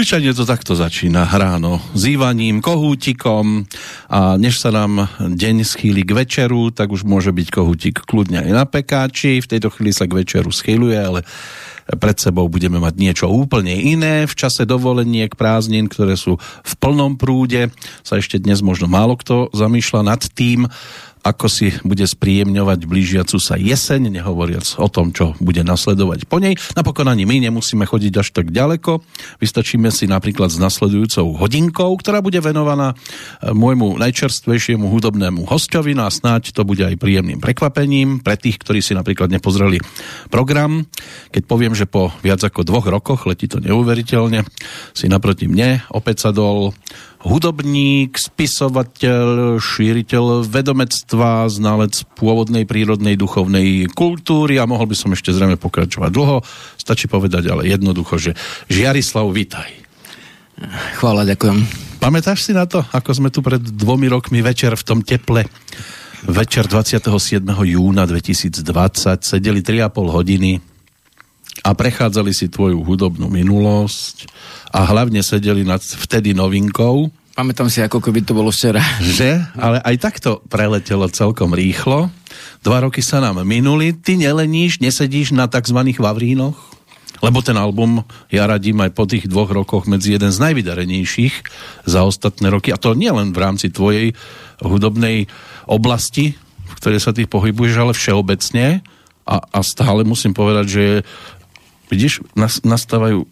Zvyčajne to takto začína ráno s Ivaním, kohútikom a než sa nám deň schýli k večeru, tak už môže byť kohútik kľudne aj na pekáči. V tejto chvíli sa k večeru schýluje, ale pred sebou budeme mať niečo úplne iné. V čase dovoleniek prázdnin, ktoré sú v plnom prúde, sa ešte dnes možno málo kto zamýšľa nad tým, ako si bude spríjemňovať blížiacu sa jeseň, nehovoriac o tom, čo bude nasledovať po nej. Napokon ani my nemusíme chodiť až tak ďaleko. Vystačíme si napríklad s nasledujúcou hodinkou, ktorá bude venovaná e, môjmu najčerstvejšiemu hudobnému hostovi no a snáď to bude aj príjemným prekvapením pre tých, ktorí si napríklad nepozreli program. Keď poviem, že po viac ako dvoch rokoch, letí to neuveriteľne, si naproti mne opäť sadol hudobník, spisovateľ, šíriteľ vedomectva, znalec pôvodnej prírodnej duchovnej kultúry a mohol by som ešte zrejme pokračovať dlho. Stačí povedať ale jednoducho, že Žiarislav, vitaj. Chvála, ďakujem. Pamätáš si na to, ako sme tu pred dvomi rokmi večer v tom teple večer 27. júna 2020 sedeli 3,5 hodiny a prechádzali si tvoju hudobnú minulosť a hlavne sedeli nad vtedy novinkou, Pamätám si, ako keby to bolo včera. že? Ale aj takto preletelo celkom rýchlo. Dva roky sa nám minuli, ty neleníš, nesedíš na tzv. vavrínoch? Lebo ten album ja radím aj po tých dvoch rokoch medzi jeden z najvydarenejších za ostatné roky. A to nie len v rámci tvojej hudobnej oblasti, v ktorej sa ty pohybuješ, ale všeobecne. A, a stále musím povedať, že vidíš, nas, nastávajú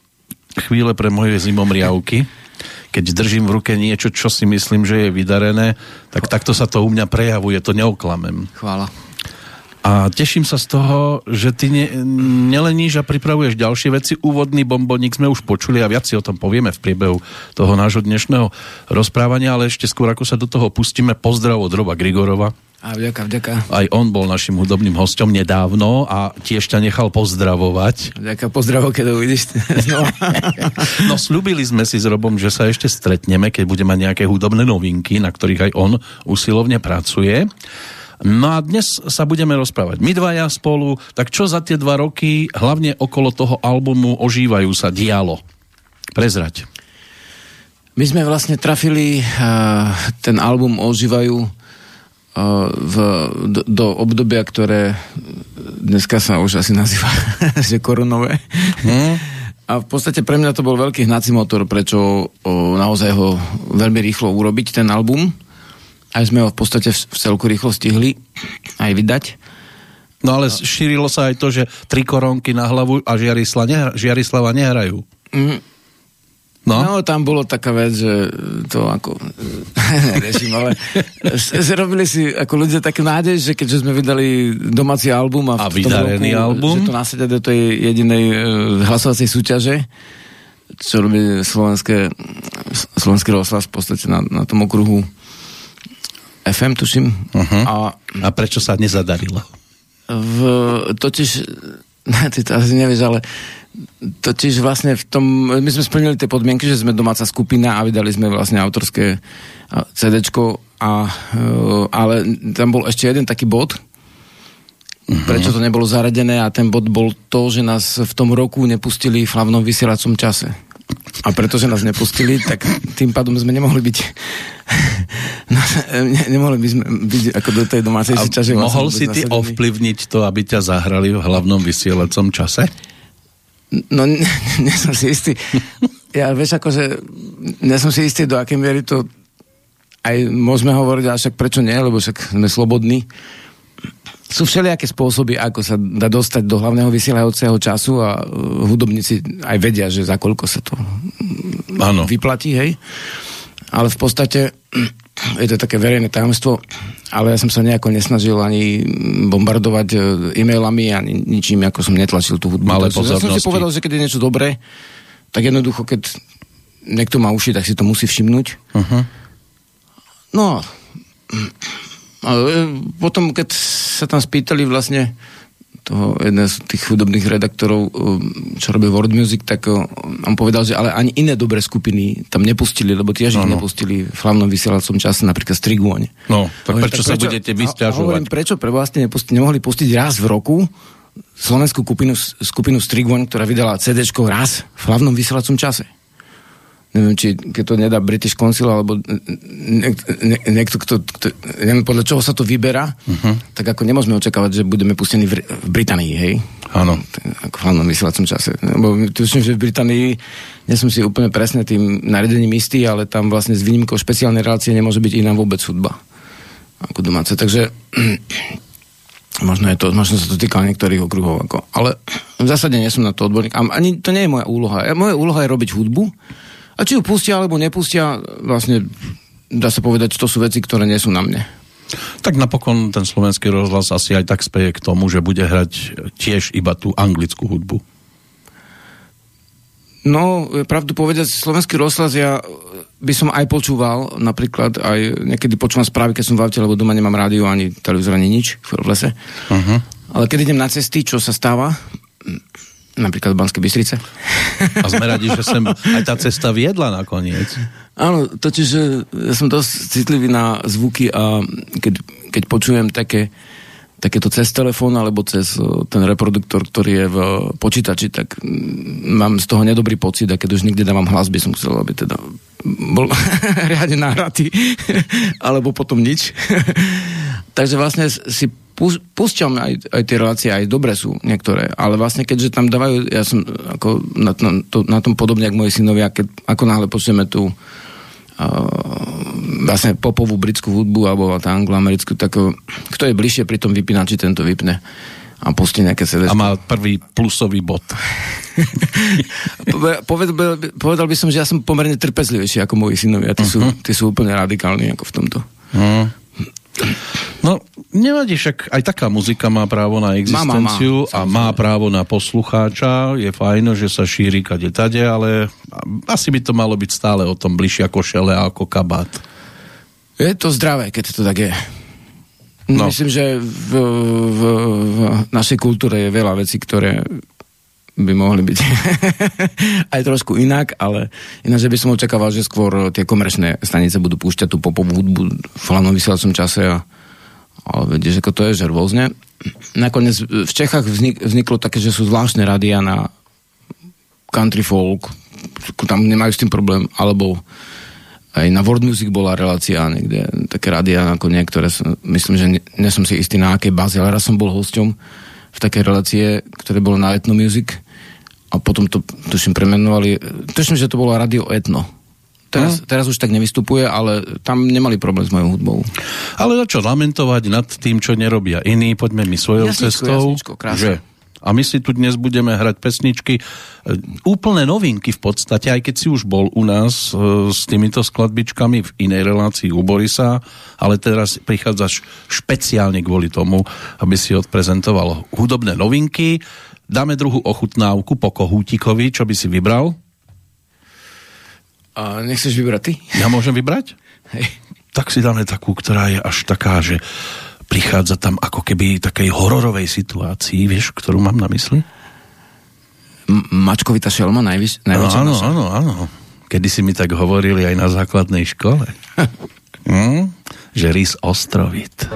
chvíle pre moje zimomriavky, keď držím v ruke niečo, čo si myslím, že je vydarené, tak takto sa to u mňa prejavuje, to neoklamem. Chvála. A teším sa z toho, že ty ne, neleníš a pripravuješ ďalšie veci. Úvodný bomboník sme už počuli a viac si o tom povieme v priebehu toho nášho dnešného rozprávania, ale ešte skôr ako sa do toho pustíme, pozdrav od Roba Grigorova. A vďaka, vďaka. Aj on bol našim hudobným hostom nedávno a tiež ťa nechal pozdravovať. Vďaka, pozdravo, keď uvidíš. znova. No slúbili sme si s Robom, že sa ešte stretneme, keď bude mať nejaké hudobné novinky, na ktorých aj on usilovne pracuje. No a dnes sa budeme rozprávať my dvaja spolu, tak čo za tie dva roky, hlavne okolo toho albumu Ožívajú sa dialo? Prezrať. My sme vlastne trafili uh, ten album Ožívajú uh, v, do, do obdobia, ktoré dneska sa už asi nazýva, že koronové. Hm? A v podstate pre mňa to bol veľký hnací motor, prečo o, naozaj ho veľmi rýchlo urobiť, ten album. Aj sme ho v podstate v, celku rýchlo stihli aj vydať. No ale šírilo sa aj to, že tri koronky na hlavu a Žiarisla nehra, Žiarislava nehrajú. Mm, No. no, tam bolo taká vec, že to ako neriešim, ale robili si ako ľudia také nádej, že keďže sme vydali domáci album a, A v tom vydarený roku, album. že to nasadia do tej jedinej uh, hlasovacej súťaže, čo robí slovenské, slovenský rozhlas v podstate na, na tom okruhu FM, tuším. Uh-huh. A A prečo sa nezadarilo? v, totiž, ty to asi nevieš, ale totiž vlastne v tom, my sme splnili tie podmienky, že sme domáca skupina a vydali sme vlastne autorské a, CDčko, a, e, ale tam bol ešte jeden taký bod, prečo to nebolo zaradené a ten bod bol to, že nás v tom roku nepustili v hlavnom vysielacom čase. A pretože nás nepustili, tak tým pádom sme nemohli byť no, ne, nemohli by sme byť ako do tej domácej A súťaže. vlastne mohol si ty ovplyvniť to, aby ťa zahrali v hlavnom vysielacom čase? No, nie, nie som si istý. Ja, vieš, akože, nie som si istý, do akej miery to aj môžeme hovoriť, ale však prečo nie, lebo však sme slobodní. Sú všelijaké spôsoby, ako sa dá dostať do hlavného vysielajúceho času a uh, hudobníci aj vedia, že za koľko sa to Áno. vyplatí, hej. Ale v podstate je to také verejné tajomstvo, ale ja som sa nejako nesnažil ani bombardovať e, e-mailami ani ničím, ako som netlačil tú hudbu. Malé ja som si povedal, že keď je niečo dobré, tak jednoducho, keď niekto má uši, tak si to musí všimnúť. Uh-huh. No, potom, keď sa tam spýtali vlastne toho jeden z tých hudobných redaktorov, um, čo robil World Music, tak uh, on povedal, že ale ani iné dobré skupiny tam nepustili, lebo tiež ich Áno. nepustili v hlavnom vysielacom čase, napríklad Striguone. No, tak Hovorím, prečo sa budete vy a- a sťažovať? Hovorím, prečo pre vlastne nepusti, nemohli pustiť raz v roku slovenskú skupinu, skupinu Striguone, ktorá vydala CD raz v hlavnom vysielacom čase. Neviem, či keď to nedá British Council, alebo niek- nie- niekto, kto, kto, neviem, podľa čoho sa to vyberá, uh-huh. tak ako nemôžeme očakávať, že budeme pustení v, v Británii, hej? Áno. Ako v hlavnom vysielacom čase. Lebo tuším, že v Británii, nie som si úplne presne tým nariadením istý, ale tam vlastne s výnimkou špeciálnej relácie nemôže byť iná vôbec hudba ako domáce. Takže možno, je to, možno sa to týka niektorých okruhov. Ako, ale v zásade nie som na to odborník. A ani to nie je moja úloha. Ja, moja úloha je robiť hudbu a či ju pustia alebo nepustia, vlastne dá sa povedať, to sú veci, ktoré nie sú na mne. Tak napokon ten slovenský rozhlas asi aj tak speje k tomu, že bude hrať tiež iba tú anglickú hudbu. No, pravdu povedať, slovenský rozhlas ja by som aj počúval, napríklad aj niekedy počúvam správy, keď som v aute, lebo doma nemám rádio, ani televízor, ani nič v lese. Uh-huh. Ale keď idem na cesty, čo sa stáva, napríklad v Banskej Bystrice. A sme radi, že sem aj tá cesta viedla nakoniec. Áno, totiž že ja som dosť citlivý na zvuky a keď, keď počujem také, takéto cez telefón alebo cez o, ten reproduktor, ktorý je v počítači, tak mm, mám z toho nedobrý pocit a keď už nikdy dávam hlas, by som chcel, aby teda bol riadne nahratý, alebo potom nič. Takže vlastne si púšťam aj, aj tie relácie, aj dobre sú niektoré, ale vlastne keďže tam dávajú, ja som ako na, na, to, na tom podobne, ako moji synovia, keď, ako náhle počujeme tú uh, vlastne popovú britskú hudbu alebo tá angloamerickú, tak uh, kto je bližšie pri tom vypínači, tento vypne a pustí nejaké CD. A má prvý plusový bod. povedal, povedal by som, že ja som pomerne trpezlivejší ako moji synovia. Tí, sú, tí sú úplne radikálni ako v tomto. Uh. No, nevadí, však aj taká muzika má právo na existenciu Má, má, má, a má právo na poslucháča. Je fajno, že sa šíri kade tade, ale asi by to malo byť stále o tom bližšie ako šele a ako kabát. Je to zdravé, keď to tak je. No. Myslím, že v, v, v našej kultúre je veľa vecí, ktoré by mohli byť aj trošku inak, ale ináč by som očakával, že skôr tie komerčné stanice budú púšťať tú popovú hudbu v hlavnom vysielacom čase a ale vieš, ako to je, že rôzne. Nakoniec v Čechách vznik, vzniklo také, že sú zvláštne rádia na country folk, tam nemajú s tým problém, alebo aj na World Music bola relácia niekde, také rádia ako niektoré, myslím, že nie, nie si istý na akej báze, ale raz som bol hosťom v takej relácie, ktoré bolo na Etno Music a potom to, tuším, premenovali, tuším, že to bolo Radio Etno. Teraz, teraz už tak nevystupuje, ale tam nemali problém s mojou hudbou. Ale na čo lamentovať nad tým, čo nerobia iní, poďme my svojou Jasničko, cestou. jasničko, krásne. že a my si tu dnes budeme hrať pesničky, e, úplné novinky v podstate, aj keď si už bol u nás e, s týmito skladbičkami v inej relácii u Borisa, ale teraz prichádzaš špeciálne kvôli tomu, aby si odprezentoval hudobné novinky. Dáme druhú ochutnávku po Kohútikovi, čo by si vybral? A nechceš vybrať ty? Ja môžem vybrať? Hej. Tak si dáme takú, ktorá je až taká, že prichádza tam ako keby takej hororovej situácii, vieš, ktorú mám na mysli? M- Mačkovita šelma najvyš, najväčšia áno, naša. áno, áno. Kedy si mi tak hovorili aj na základnej škole. hm? Že rys ostrovit.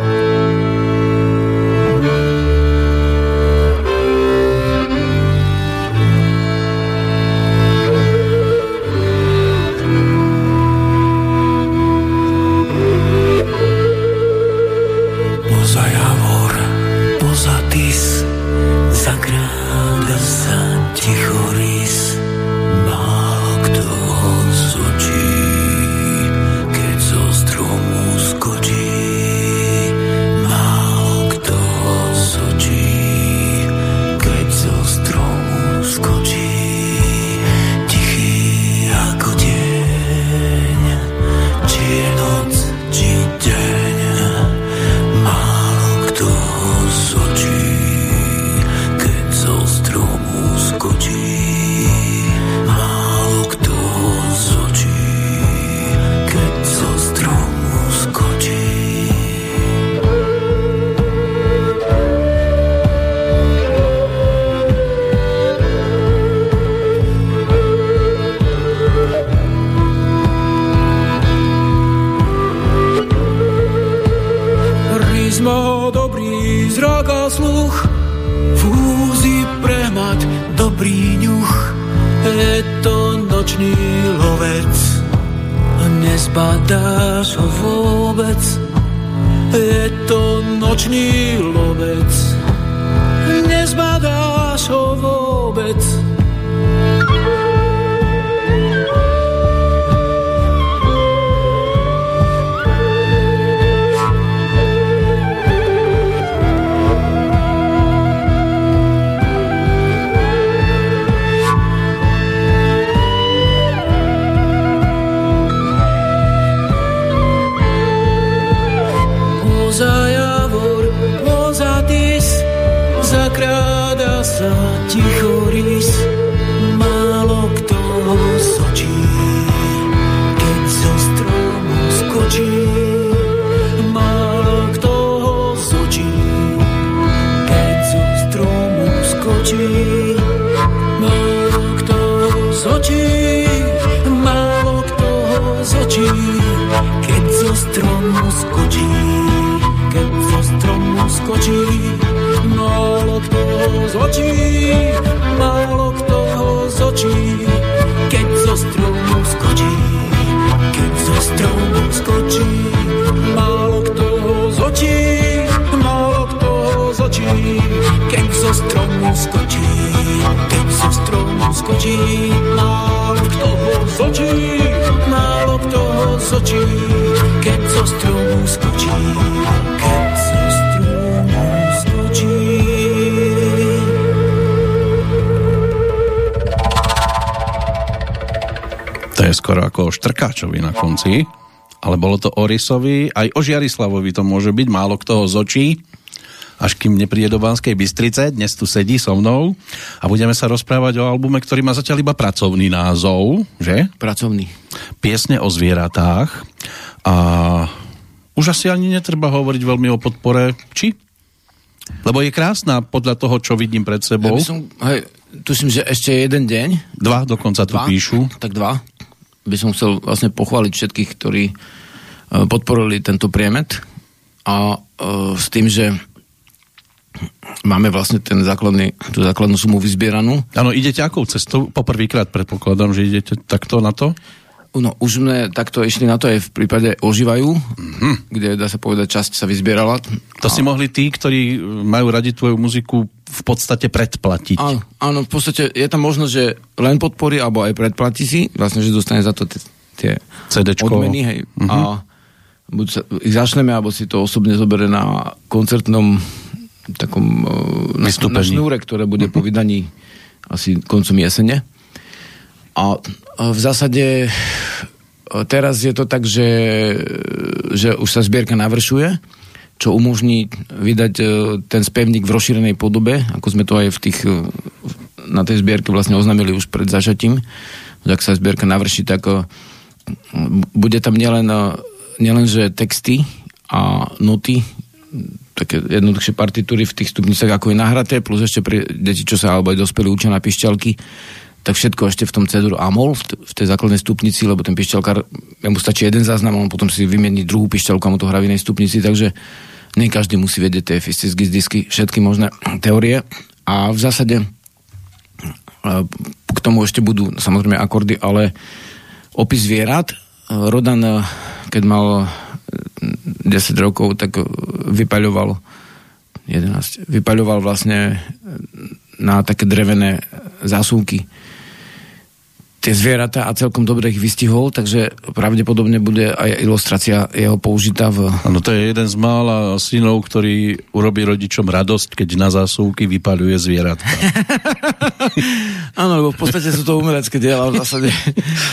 Ticho rys. Málo kto ho sočí, keď zo stromu skočí. Málo kto ho sočí, keď zo stromu skočí. Málo kto ho sočí, málo kto ho zočí, keď zo stromu skočí. Keď zo stromu skočí, málo kto ho zo stromu skočí. Keď zo stromu skočí, málo kto ho zočí, málo kto ho zočí, keď zo stromu skočí. Keď zo stromu skočí. To je skoro ako Štrkáčovi na konci. Ale bolo to o Rysovi, aj o Žiarislavovi to môže byť, málo kto ho zočí, až kým nepríde do Banskej Bystrice, dnes tu sedí so mnou a budeme sa rozprávať o albume, ktorý má zatiaľ iba pracovný názov, že? Pracovný. Piesne o zvieratách a už asi ani netreba hovoriť veľmi o podpore, či? Lebo je krásna podľa toho, čo vidím pred Ja sebou. by som, hej, tuším, že ešte jeden deň, Dva dokonca tu dva, píšu. tak dva, by som chcel vlastne pochváliť všetkých, ktorí e, podporili tento priemet a e, s tým, že máme vlastne ten základný, tú základnú sumu vyzbieranú. Áno, idete akou cestou? Poprvýkrát predpokladám, že idete takto na to? No, už sme takto išli na to aj v prípade Ožívajú, mm-hmm. kde dá sa povedať, časť sa vyzbierala. To si mohli tí, ktorí majú radi tvoju muziku, v podstate predplatiť. Áno, áno, v podstate je tam možnosť, že len podporí, alebo aj predplatí si, vlastne, že dostane za to tie, CDčko. odmeny, hej. A buď sa, ich zašleme, alebo si to osobne zoberie na koncertnom takom na, na šnúre, ktoré bude po vydaní asi koncom jesene. A v zásade teraz je to tak, že, že už sa zbierka navršuje, čo umožní vydať ten spevník v rozšírenej podobe, ako sme to aj v tých, na tej zbierke vlastne oznámili už pred zažatím. Ak sa zbierka navrší, tak bude tam nielen, nielen že texty a noty, také jednoduchšie partitúry v tých stupnicách, ako je nahraté, plus ešte pre deti, čo sa alebo aj dospelí učia na pišťalky, tak všetko ešte v tom cedru Amol, v, tej základnej stupnici, lebo ten pišťalkár, mu stačí jeden záznam, on potom si vymiení druhú pišťalku a mu to hrá v inej stupnici, takže nie každý musí vedieť tie fisticky disky, všetky možné teórie. A v zásade k tomu ešte budú samozrejme akordy, ale opis zvierat. Rodan, keď mal 10 rokov, tak vypaľoval 11, vypaľoval vlastne na také drevené zásuvky tie zvieratá a celkom dobre ich vystihol, takže pravdepodobne bude aj ilustrácia jeho použitá v... Áno, to je jeden z mála synov, ktorý urobí rodičom radosť, keď na zásuvky vypaľuje zvieratka. Áno, lebo v podstate sú to umelecké diela v zásade.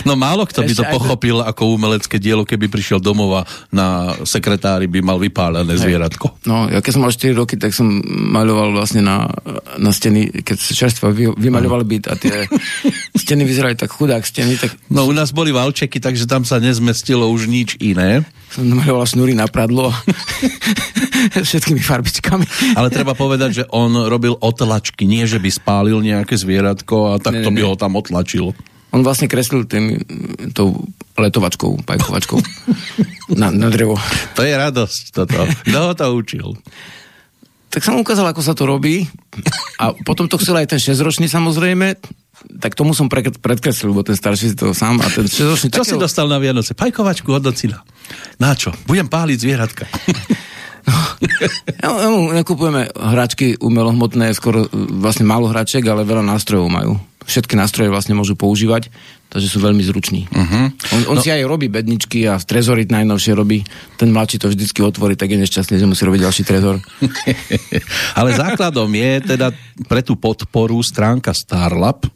No málo kto by to pochopil ako umelecké dielo, keby prišiel domov a na sekretári by mal vypálené Hej. zvieratko. No, ja keď som mal 4 roky, tak som maľoval vlastne na, na steny, keď sa čerstvo vy, vymaľoval byt a tie steny vyzerali tak chudák steny. Tak... No u nás boli valčeky, takže tam sa nezmestilo už nič iné. Som namaloval šnúry na pradlo všetkými farbičkami. Ale treba povedať, že on robil otlačky, nie že by spálil nejaké zvieratko a tak ne, to by ne. ho tam otlačil. On vlastne kreslil tým, tou letovačkou, pajkovačkou na, na drevo. To je radosť toto. Kto ho to učil? Tak som ukázal, ako sa to robí. A potom to chcel aj ten 6-ročný samozrejme tak tomu som pre, predkreslil, lebo ten starší si to sám a ten Čo takého... si dostal na Vianoce? Pajkovačku od docina. Na čo? Budem páliť zvieratka. No, nekupujeme hračky umelohmotné, skoro vlastne málo hraček, ale veľa nástrojov majú. Všetky nástroje vlastne môžu používať, takže sú veľmi zruční. Uh-huh. On, on no. si aj robí bedničky a trezorit najnovšie robí. Ten mladší to vždycky otvorí, tak je nešťastný, že musí robiť ďalší trezor. ale základom je teda pre tú podporu stránka Starlab,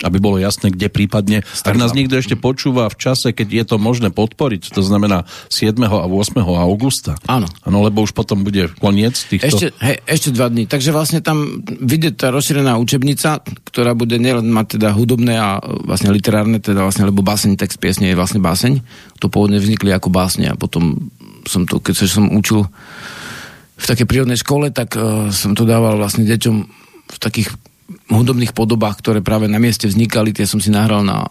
aby bolo jasné, kde prípadne, ak nás niekto ešte počúva v čase, keď je to možné podporiť, to znamená 7. a 8. augusta. Áno. Áno, lebo už potom bude koniec týchto... Ešte, hej, ešte dva dní. Takže vlastne tam vidie tá rozšírená učebnica, ktorá bude nielen mať teda hudobné a vlastne literárne, teda vlastne, lebo báseň, text piesne je vlastne báseň. To pôvodne vznikli ako básne a potom som to, keď som učil v takej prírodnej škole, tak uh, som to dával vlastne deťom v takých hudobných podobách, ktoré práve na mieste vznikali, tie som si nahral na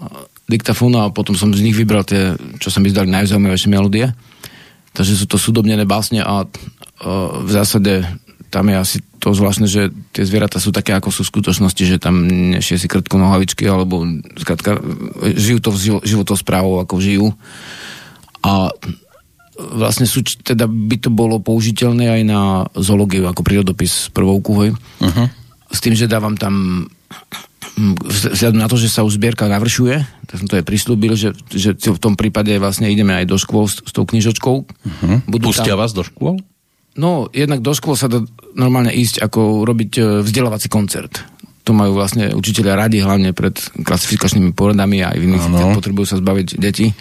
diktafón a potom som z nich vybral tie, čo sa mi zdali najzaujímavejšie melódie. Takže sú to súdobnené básne a, v zásade tam je asi to zvláštne, že tie zvieratá sú také, ako sú v skutočnosti, že tam nešie si krtku nohavičky, alebo skratka, žijú to životou správou, ako žijú. A vlastne sú, teda by to bolo použiteľné aj na zoológiu, ako prírodopis prvou kuhoj. Uh-huh s tým, že dávam tam vzhľadom na to, že sa už zbierka navršuje, tak som to aj prislúbil, že, že v tom prípade vlastne ideme aj do škôl s, s tou knižočkou. Uh-huh. Budú Pustia tam... vás do škôl? No, jednak do škôl sa dá normálne ísť ako robiť e, vzdelávací koncert to majú vlastne učiteľia radi, hlavne pred klasifikačnými poradami a aj v iných, keď potrebujú sa zbaviť deti.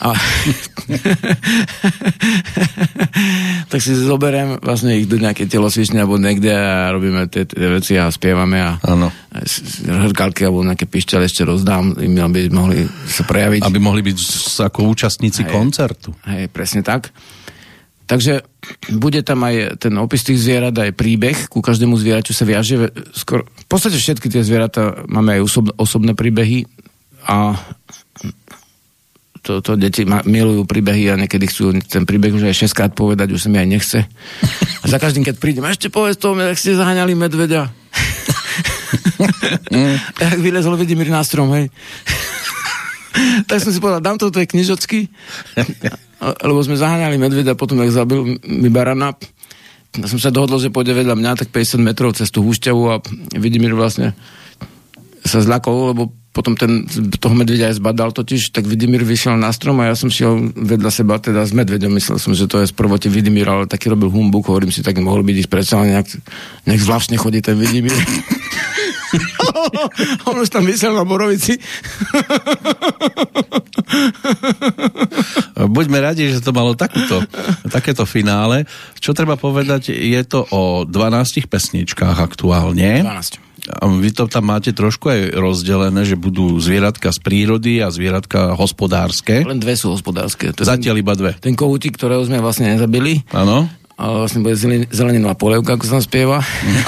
A... tak si zoberiem vlastne ich do nejakej telosvične alebo niekde a robíme tie, tie veci a spievame a hrkalky alebo nejaké pišťale ešte rozdám, im aby mohli sa prejaviť. Aby mohli byť ako účastníci hej, koncertu. Hej, presne tak. Takže bude tam aj ten opis tých zvierat, aj príbeh, ku každému zvieraťu sa viaže. Skoro, v podstate všetky tie zvieratá máme aj osob, osobné príbehy a to, to deti ma, milujú príbehy a niekedy chcú ten príbeh už aj 6 krát povedať, už sa mi aj nechce. A za každým, keď prídem, ešte povedz to, ak ste zaháňali medveďa. tak vylezol Vidimír na strom, hej. tak som si povedal, dám to do tej knižočky lebo sme zaháňali medveda, potom jak zabil mi barana. Som sa dohodol, že pôjde vedľa mňa tak 50 metrov cez tú húšťavu a Vidimír vlastne sa zľakol, lebo potom ten, toho medvedia aj zbadal totiž, tak Vidimír vyšiel na strom a ja som šiel vedľa seba teda s medvedom, myslel som, že to je z prvote Vidimír, ale taký robil humbuk, hovorím si, tak mohol byť ísť predsa, nejak, nejak zvláštne chodí ten Vidimír. On už tam vysel na Borovici. Buďme radi, že to malo takúto, takéto finále. Čo treba povedať, je to o 12 pesničkách aktuálne. 12. A vy to tam máte trošku aj rozdelené, že budú zvieratka z prírody a zvieratka hospodárske. Len dve sú hospodárske. To Zatiaľ iba dve. Ten kohútik, ktorého sme vlastne nezabili, Áno. Vlastne bude zelen- zeleninová polievka, ako sa tam spieva.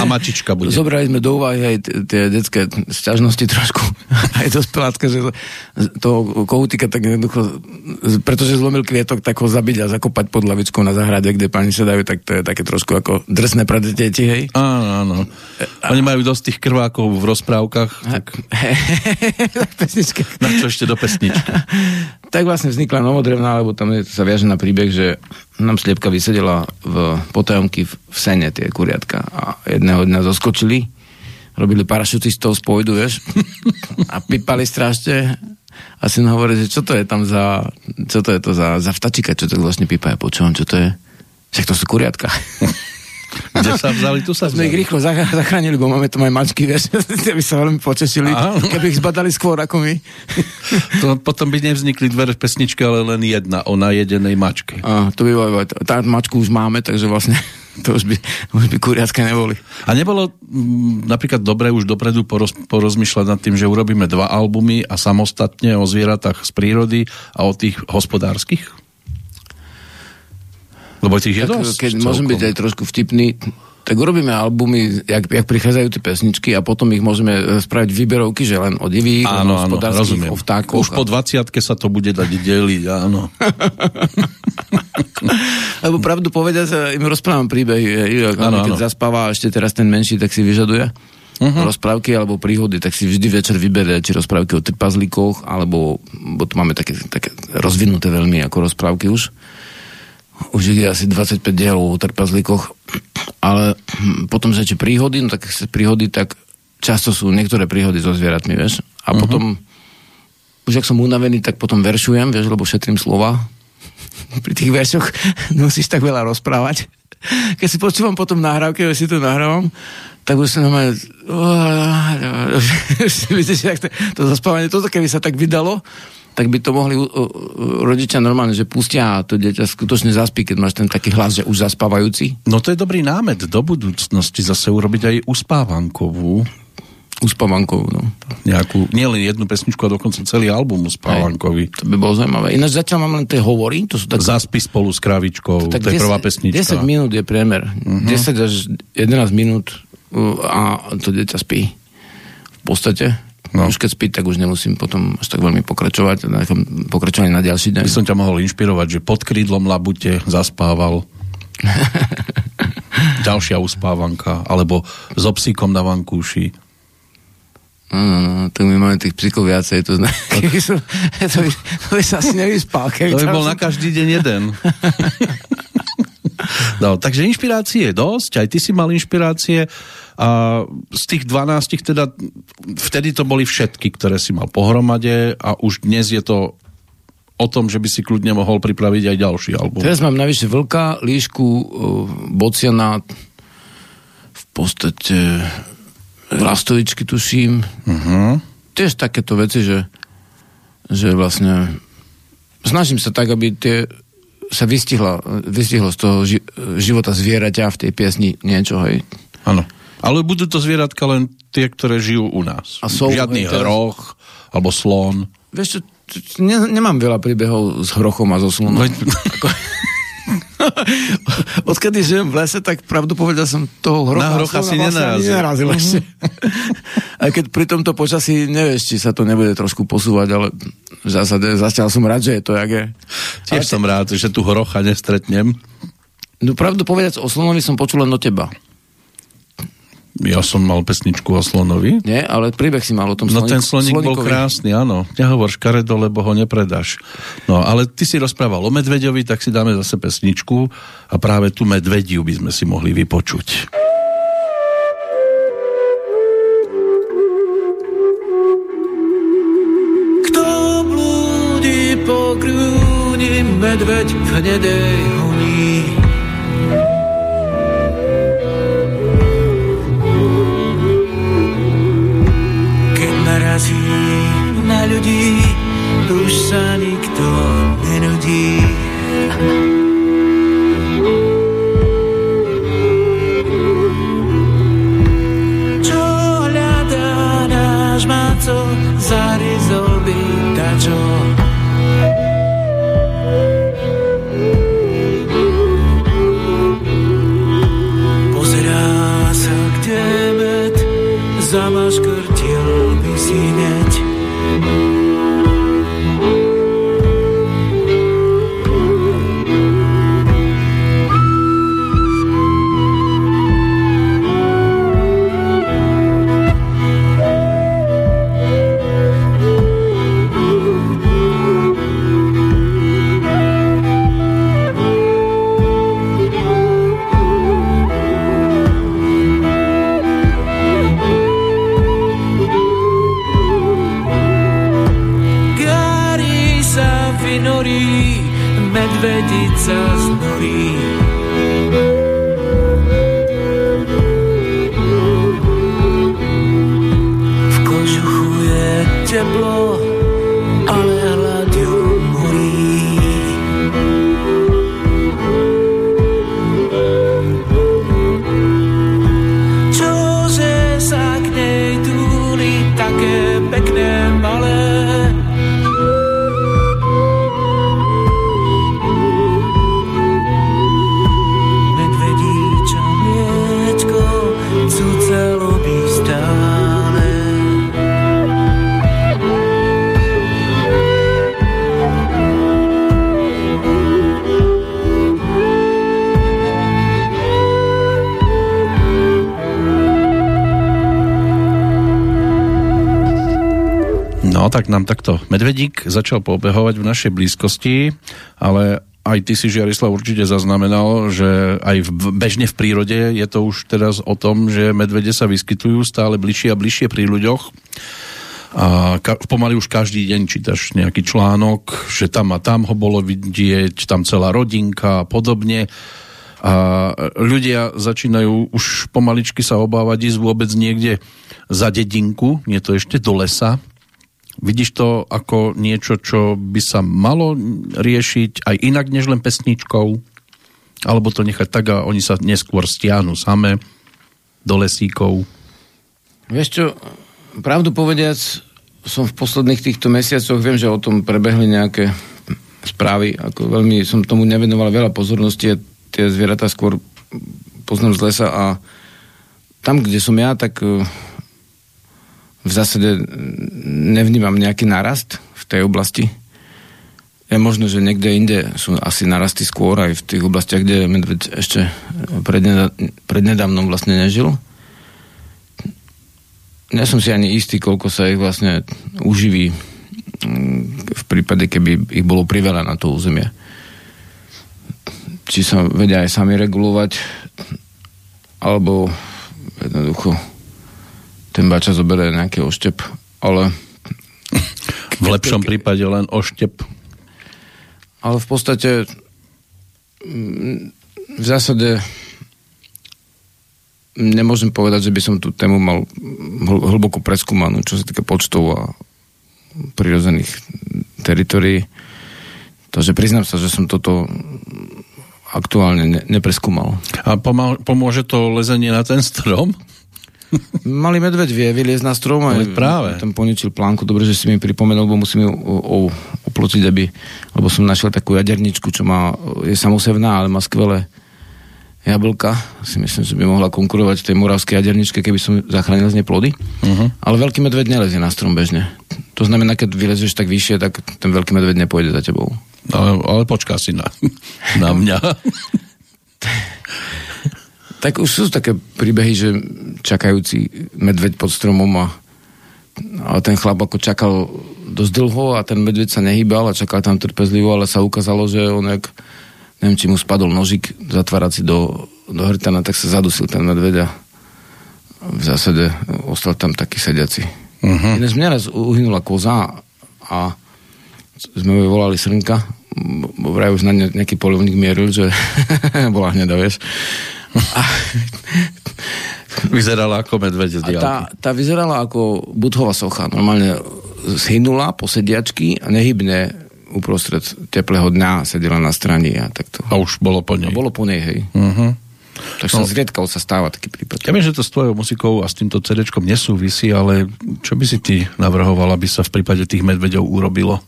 A mačička bude. Zobrali sme do úvahy aj tie detské sťažnosti trošku, aj dospelácké, že to kohútika tak jednoducho, pretože zlomil kvietok, tak ho zabiť a zakopať pod lavičkou na zahrade, kde pani sedajú, tak to je také trošku ako drsné pre deti, hej. Áno, áno. Oni majú dosť tých krvákov v rozprávkach, tak Pesnička. na čo ešte do pesničky. tak vlastne vznikla novodrevná, lebo tam je, sa viaže na príbeh, že nám sliepka vysedela v potajomky v, v sene tie kuriatka a jedného dňa zoskočili, robili parašutistov z pôjdu, vieš, a pipali strašne a syn hovorí, že čo to je tam za, čo to je to za, za vtačika, čo to vlastne pípa, ja počúvam, čo to je. Však to sú kuriatka. Kde sa vzali, tu sa Sme ich vzali. rýchlo zach- zachránili, bo máme tu aj mačky, vieš, by sa veľmi potešili, Áno. keby ich zbadali skôr ako my. To potom by nevznikli dve pesničky, ale len jedna o najedenej mačke. A to by bolo, tá mačku už máme, takže vlastne to už by, už by kuriatka neboli. A nebolo mm, napríklad dobre už dopredu poroz, porozmýšľať nad tým, že urobíme dva albumy a samostatne o zvieratách z prírody a o tých hospodárskych? Lebo tých je Tak, dosť. keď celkom. môžem byť aj trošku vtipný, tak urobíme albumy, jak, jak prichádzajú tie pesničky a potom ich môžeme e, spraviť výberovky, že len o divých, Áno, o rozumiem. o vtákoch. Už po 20 sa to bude dať deliť, áno. Lebo pravdu povedať, e, im rozprávam príbehy, e, Áno, keď áno. zaspáva a ešte teraz ten menší, tak si vyžaduje uh-huh. rozprávky alebo príhody, tak si vždy večer vyberie či rozprávky o trpazlíkoch, alebo bo tu máme také, také rozvinuté veľmi ako rozprávky už. Už je asi 25 dielov o trpazlíkoch, ale hm, potom, či príhody, no tak sa príhody, tak často sú niektoré príhody so zvieratmi, vieš. A uh-huh. potom, už ak som unavený, tak potom veršujem, vieš, lebo šetrím slova. Pri tých veršoch nemusíš tak veľa rozprávať. Keď si počúvam potom nahrávke, keď si to nahrávam, tak už sa normálne... Vidíte, to, to zaspávanie, toto keby sa tak vydalo, tak by to mohli uh, uh, rodičia normálne, že pustia a to dieťa skutočne zaspí, keď máš ten taký hlas, že už zaspávajúci. No to je dobrý námet do budúcnosti zase urobiť aj uspávankovú Uspávankou, no. nejakú, nielen jednu pesničku, a dokonca celý album uspávankový. To by bolo zaujímavé. Ináč zatiaľ mám len tie hovory, to sú tak... Zaspí spolu s kravičkou, to je prvá pesnička. 10 minút je priemer. Uh-huh. 10 až 11 minút uh, a to dieťa spí. V podstate. No. No. Už keď spí, tak už nemusím potom až tak veľmi pokračovať. Na nejakom pokračovaní na ďalší deň. By som ťa mohol inšpirovať, že pod krídlom labute zaspával ďalšia uspávanka, alebo s obsíkom na vankúši. No, no, no, tak my máme tých psíkov viacej, to, zna... Keby som, to, by, to by sa asi nevyspal. To keby by tam bol som- na každý deň jeden. No, takže inšpirácie je dosť, aj ty si mal inšpirácie a z tých 12 teda vtedy to boli všetky, ktoré si mal pohromade a už dnes je to o tom, že by si kľudne mohol pripraviť aj ďalší album. Teraz mám navyše vlka, líšku, uh, bociana, v podstate lastovičky tuším. Uh-huh. Tiež takéto veci, že, že vlastne snažím sa tak, aby tie sa vystihla, vystihlo z toho ži, života zvieraťa v tej piesni niečo, hej. Áno. Ale budú to zvieratka len tie, ktoré žijú u nás. A sú- Žiadny teraz- hroch alebo slon. Vieš čo, ne, nemám veľa príbehov s hrochom a so slunom. Veď- Odkedy žijem v lese, tak pravdu povedal som toho hrocha, Na hrocha si vlastne nenarazil. nenarazil ešte. Aj keď pri tomto počasí nevieš, či sa to nebude trošku posúvať, ale v zásade zatiaľ som rád, že je to, jak je. Tiež som rád, že tu hrocha nestretnem. No pravdu povedať, o slonovi som počul len od teba. Ja som mal pesničku o slonovi. Nie, ale príbeh si mal o tom sloníku. No ten sloník bol krásny, áno. Nehovor škaredo, lebo ho nepredáš. No, ale ty si rozprával o medveďovi, tak si dáme zase pesničku a práve tu medvediu by sme si mohli vypočuť. Kto blúdi po medveď v hnedej nám takto Medvedík začal pobehovať v našej blízkosti, ale aj ty si, Žiarislav, určite zaznamenal, že aj v, bežne v prírode je to už teraz o tom, že medvede sa vyskytujú stále bližšie a bližšie pri ľuďoch. A ka, pomaly už každý deň čítaš nejaký článok, že tam a tam ho bolo vidieť, tam celá rodinka a podobne. A ľudia začínajú už pomaličky sa obávať ísť vôbec niekde za dedinku, nie to ešte do lesa, Vidíš to ako niečo, čo by sa malo riešiť aj inak než len pesničkou? Alebo to nechať tak a oni sa neskôr stiahnu same do lesíkov? Vieš čo, pravdu povediac, som v posledných týchto mesiacoch, viem, že o tom prebehli nejaké správy, ako veľmi som tomu nevenoval veľa pozornosti a tie zvieratá skôr poznám z lesa a tam, kde som ja, tak eh, v zásade nevnímam nejaký narast v tej oblasti. Je možno, že niekde inde sú asi narasty skôr aj v tých oblastiach, kde medveď ešte prednedávnom vlastne nežil. Nie som si ani istý, koľko sa ich vlastne uživí mm, v prípade, keby ich bolo priveľa na to územie. Či sa vedia aj sami regulovať, alebo jednoducho ten bača zoberie nejaký oštep, ale... V lepšom prípade len oštep. Ale v podstate mm, v zásade nemôžem povedať, že by som tú tému mal hl- hlboko preskúmanú, čo sa týka počtov a prirodzených teritorií. Takže priznám sa, že som toto aktuálne ne- nepreskúmal. A pomá- pomôže to lezenie na ten strom? Malý medveď vie vyliezť na strom a práve. tam poničil plánku. Dobre, že si mi pripomenul, bo musím ju oplotiť, aby, lebo som našiel takú jaderničku, čo má, je samosevná, ale má skvelé jablka. Si myslím, že by mohla konkurovať tej moravskej jaderničke, keby som zachránil z nej plody. Uh-huh. Ale veľký medveď nelezie na strom bežne. To znamená, keď vylezieš tak vyššie, tak ten veľký medveď nepôjde za tebou. Ale, ale počká si na, na mňa. Tak už sú také príbehy, že čakajúci medveď pod stromom a, a ten chlap ako čakal dosť dlho a ten medveď sa nehýbal a čakal tam trpezlivo, ale sa ukázalo, že on jak, neviem, či mu spadol nožik zatvárací do, do hrtana, tak sa zadusil ten medveď a v zásade ostal tam taký sediaci. Uh-huh. Ináč mňa raz uhynula koza a sme ju volali Srnka, bo vraj už na ne, nejaký polovník mieril, že bola hneda, vieš. A, Vyzerala ako medveď z tá, tá vyzerala ako budhová socha. Normálne zhynula po sediačky a nehybne uprostred teplého dňa sedela na strane a takto. A už bolo po nej. A bolo po nej, hej. Uh-huh. Takže no. zriedkavo sa stáva taký prípad. Ja viem, že to s tvojou muzikou a s týmto cd nesúvisí, ale čo by si ty navrhoval, aby sa v prípade tých medveďov urobilo?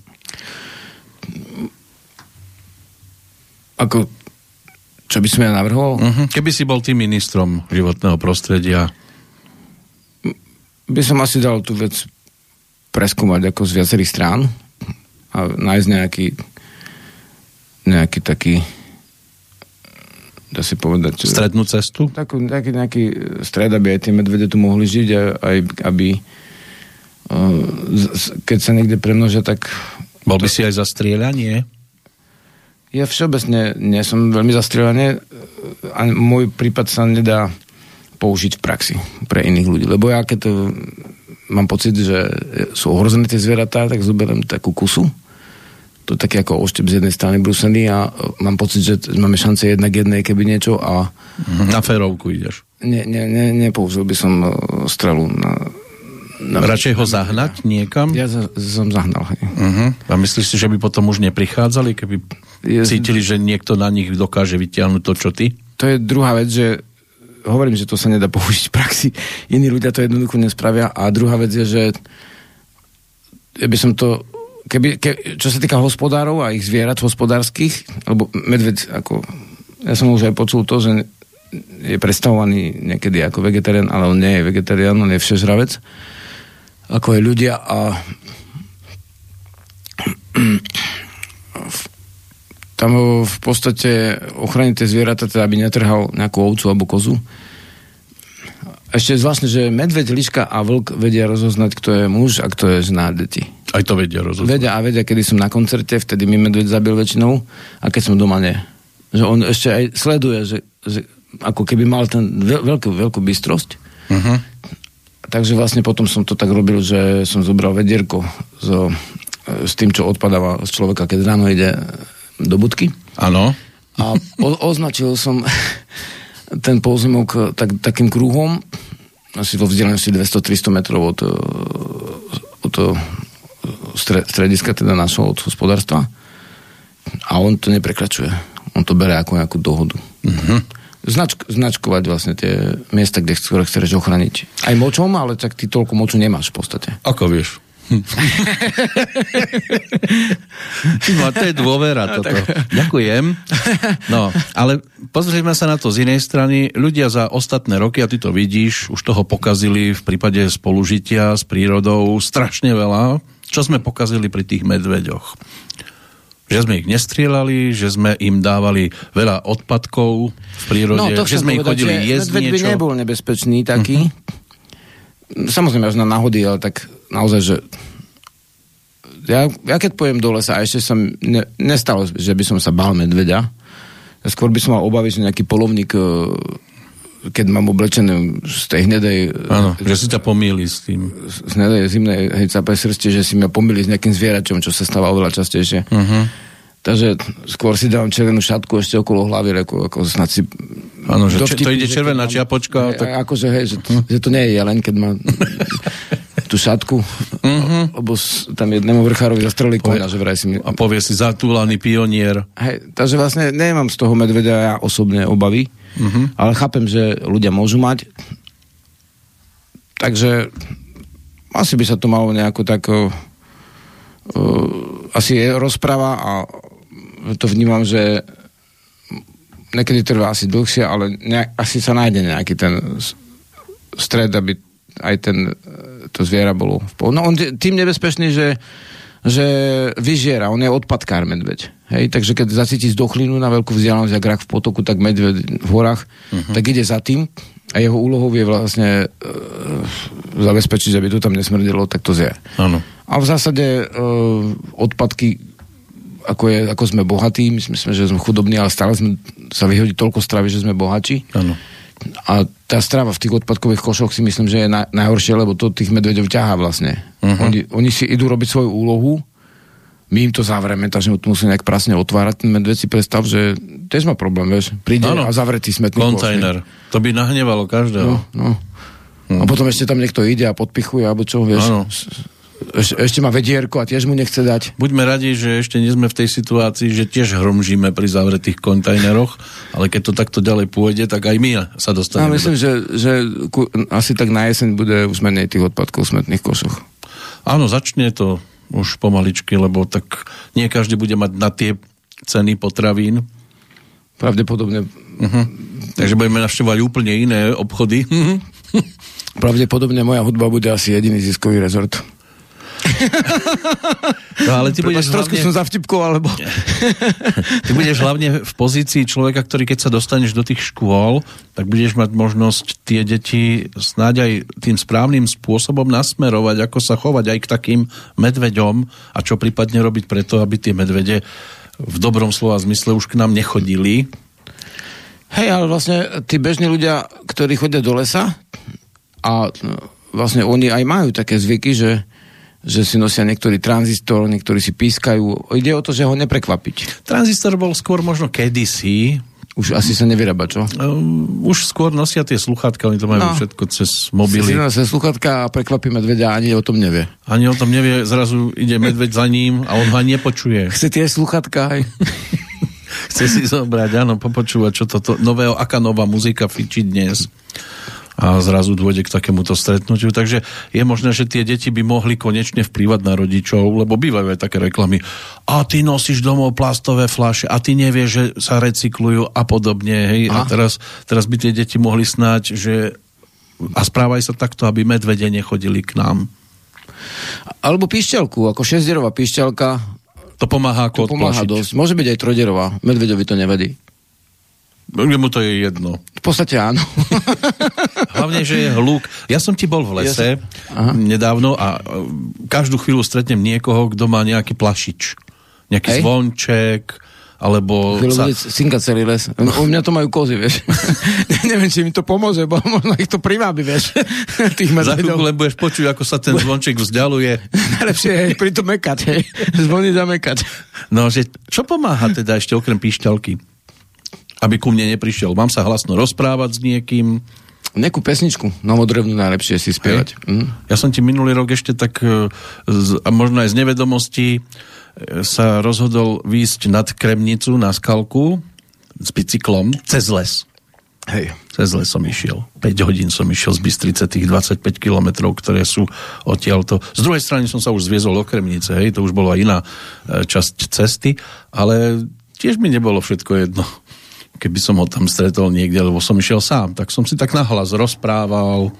Ako, čo by som ja navrhol? Uh-huh. Keby si bol tým ministrom životného prostredia, By som asi dal tú vec preskúmať ako z viacerých strán a nájsť nejaký nejaký taký dá si povedať strednú cestu? takú, taký nejaký stred, aby aj tie medvede tu mohli žiť a aj aby uh, keď sa niekde premnožia, tak Bol by si aj za strieľanie? Ja všeobecne nie som veľmi zastrelený a môj prípad sa nedá použiť v praxi pre iných ľudí. Lebo ja keď to, mám pocit, že sú ohrozené tie zvieratá, tak zoberiem takú kusu. To je taký ako oštep z jednej strany brúsený a mám pocit, že máme šance jednak jednej, keby niečo a Na férovku ideš. ne, ne, ne, nepoužil by som e, strelu na... na Radšej ho zahnať niekam? Ja za, som zahnal. Hej. Uh-huh. A myslíš si, že by potom už neprichádzali, keby cítili, že niekto na nich dokáže vytiahnuť to, čo ty? to je druhá vec, že hovorím, že to sa nedá použiť v praxi. Iní ľudia to jednoducho nespravia. A druhá vec je, že ja by som to keby, ke, čo sa týka hospodárov a ich zvierat hospodárskych, lebo medveď ako, ja som už aj počul to, že je predstavovaný niekedy ako vegetarián, ale on nie je vegetarián, on je všežravec, ako aj ľudia a tam ho v podstate ochraniť tie zvieratá, teda aby netrhal nejakú ovcu alebo kozu. Ešte je zvláštne, že medveď, liška a vlk vedia rozoznať, kto je muž a kto je žena a deti. Aj to vedia rozoznať. Vedia a vedia, kedy som na koncerte, vtedy mi medveď zabil väčšinou a keď som doma nie. Že on ešte aj sleduje, že, že ako keby mal ten veľ, veľkú, veľkú bystrosť. Uh-huh. Takže vlastne potom som to tak robil, že som zobral vedierko so, e, s tým, čo odpadáva z človeka, keď ráno ide do budky. Áno. A o, označil som ten pozemok tak, takým kruhom, asi vo vzdialenosti 200-300 metrov od, e, od e, stre, strediska, teda našho od hospodárstva. A on to neprekračuje. On to bere ako nejakú dohodu. Uh-huh. Značk, značkovať vlastne tie miesta, kde ktoré chceš ochraniť. Aj močom, ale tak ty toľko moču nemáš v podstate. Ako vieš? No, to je dôvera toto. Ďakujem. No, ale pozrieme sa na to z inej strany. Ľudia za ostatné roky, a ty to vidíš, už toho pokazili v prípade spolužitia s prírodou strašne veľa. Čo sme pokazili pri tých medveďoch? Že sme ich nestrieľali, že sme im dávali veľa odpadkov v prírode, No, to že sme ich chodili jesť medveď by niečo. Mhm. nebol nebezpečný taký. Uh-huh. Samozrejme až na náhody, ale tak naozaj, že ja, ja keď pojem do lesa a ešte som ne, nestalo, že by som sa bál medveďa. Skôr by som mal obavy, že nejaký polovník e, keď mám oblečené z tej hnedej Áno, že si ťa pomýli s tým. z hnedej zimnej hej, capej srsti, že si ma pomýli s nejakým zvieračom, čo sa stáva oveľa častejšie. Uh-huh. Takže skôr si dávam červenú šatku ešte okolo hlavy, ako, ako snad si... Áno, že či- to ide červená mám- čiapočka, Hej, tak- Akože, hej, že, že to nie je jeleň, keď má tú šatku, lebo s- tam jednému vrchárovi zastrelili koňa, že vraj si mi... A povie si zatúlaný pionier. Hej, takže vlastne nemám z toho medveďa ja osobne obavy, Mhm. ale chápem, že ľudia môžu mať. Takže asi by sa to malo nejako tak... Uh, asi je rozpráva a to vnímam, že niekedy trvá asi dlhšie, ale nejak, asi sa nájde nejaký ten stred, aby aj ten, e, to zviera bolo v pohode. No on tým nebezpečný, že, že vyžiera, on je odpadkár medveď. Hej, takže keď zacíti zdochlinu na veľkú vzdialenosť, jak rak v potoku, tak medveď v horách, uh-huh. tak ide za tým a jeho úlohou je vlastne e, zabezpečiť, aby to tam nesmrdelo, tak to zje. Áno. A v zásade e, odpadky ako, je, ako sme bohatí, my myslíme, že sme chudobní, ale stále sme, sa vyhodí toľko stravy, že sme bohatí. Áno. A tá strava v tých odpadkových košoch si myslím, že je na, najhoršie, lebo to tých medveďov ťahá vlastne. Mhm. Oni, oni si idú robiť svoju úlohu my im to zavrieme, takže to musí nejak prasne otvárať. Ten medveď si predstav, že tiež má problém, vieš. Príde Áno. a zavretý smetný Kontajner. To by nahnevalo každého. No, no. A potom ešte tam niekto ide a podpichuje, alebo čo, vieš. Áno. Eš, ešte má vedierko a tiež mu nechce dať. Buďme radi, že ešte nie sme v tej situácii, že tiež hromžíme pri zavretých kontajneroch, ale keď to takto ďalej pôjde, tak aj my sa Ja dostaneme. myslím, že, že ku, asi tak na jeseň bude už menej tých odpadkov v smetných košoch. Áno, začne to už pomaličky, lebo tak nie každý bude mať na tie ceny potravín, Pravdepodobne, takže budeme navštevovať úplne iné obchody. pravdepodobne moja hudba bude asi jediný ziskový rezort. No, ale ty budeš, Trošku hlavne, som zavtipkoval, lebo... ty budeš hlavne v pozícii človeka, ktorý keď sa dostaneš do tých škôl, tak budeš mať možnosť tie deti snáď aj tým správnym spôsobom nasmerovať, ako sa chovať aj k takým medveďom a čo prípadne robiť preto, aby tie medvede v dobrom slova zmysle už k nám nechodili. Hej, ale vlastne tí bežní ľudia, ktorí chodia do lesa a vlastne oni aj majú také zvyky, že, že si nosia niektorý tranzistor, niektorí si pískajú. Ide o to, že ho neprekvapiť. Tranzistor bol skôr možno kedysi, Už asi sa nevyrába, čo? um, už skôr nosia tie sluchátka, oni to majú No. všetko cez Si mobily. sa sluchatka a prekvapí medveďa ani o tom nevie. Ani o tom nevie, zrazu ide medveď za ním a on ho ani nepočuje. Chce tie sluchatka aj. Chce si zobrať, áno, popočúvať, čo toto nového, aká nová muzika fičí dnes. A zrazu dôjde k takémuto stretnutiu. Takže je možné, že tie deti by mohli konečne vplývať na rodičov, lebo bývajú aj také reklamy. A ty nosíš domov plastové fľaše a ty nevieš, že sa recyklujú a podobne. Hej? A A? teraz, teraz by tie deti mohli snáť, že a správaj sa takto, aby medvede nechodili k nám. Alebo píšťalku, ako šesťderová píšťalka, To pomáha to ako pomáha odplašiť. dosť. Môže byť aj trojderová, medveďovi to nevadí. Jemu to je jedno. V podstate áno. Hlavne, že je hluk. Ja som ti bol v lese Aha. nedávno a e, každú chvíľu stretnem niekoho, kto má nejaký plašič. Nejaký Hej. zvonček, alebo Chvíľu sa... synka celý les. U mňa to majú kozy, vieš. Neviem, či mi to pomôže, bo možno ich to privábi, vieš. Tých Za chvíľku len budeš počuť, ako sa ten zvonček vzdialuje. Najlepšie je pri tom mekať, hej. Zvoniť a mekať. No, že čo pomáha teda ešte okrem píšťalky? Aby ku mne neprišiel. Mám sa hlasno rozprávať s niekým. Nekú pesničku, novodrevnú najlepšie si spievať. Mm. Ja som ti minulý rok ešte tak, e, a možno aj z nevedomosti, e, sa rozhodol výjsť nad Kremnicu na skalku s bicyklom cez les. Hej. Cez les som išiel. 5 hodín som išiel z Bystrice, tých 25 kilometrov, ktoré sú odtiaľto. Z druhej strany som sa už zviezol do Kremnice, hej, to už bola iná e, časť cesty, ale tiež mi nebolo všetko jedno. Keby som ho tam stretol niekde, lebo som išiel sám, tak som si tak nahlas rozprával,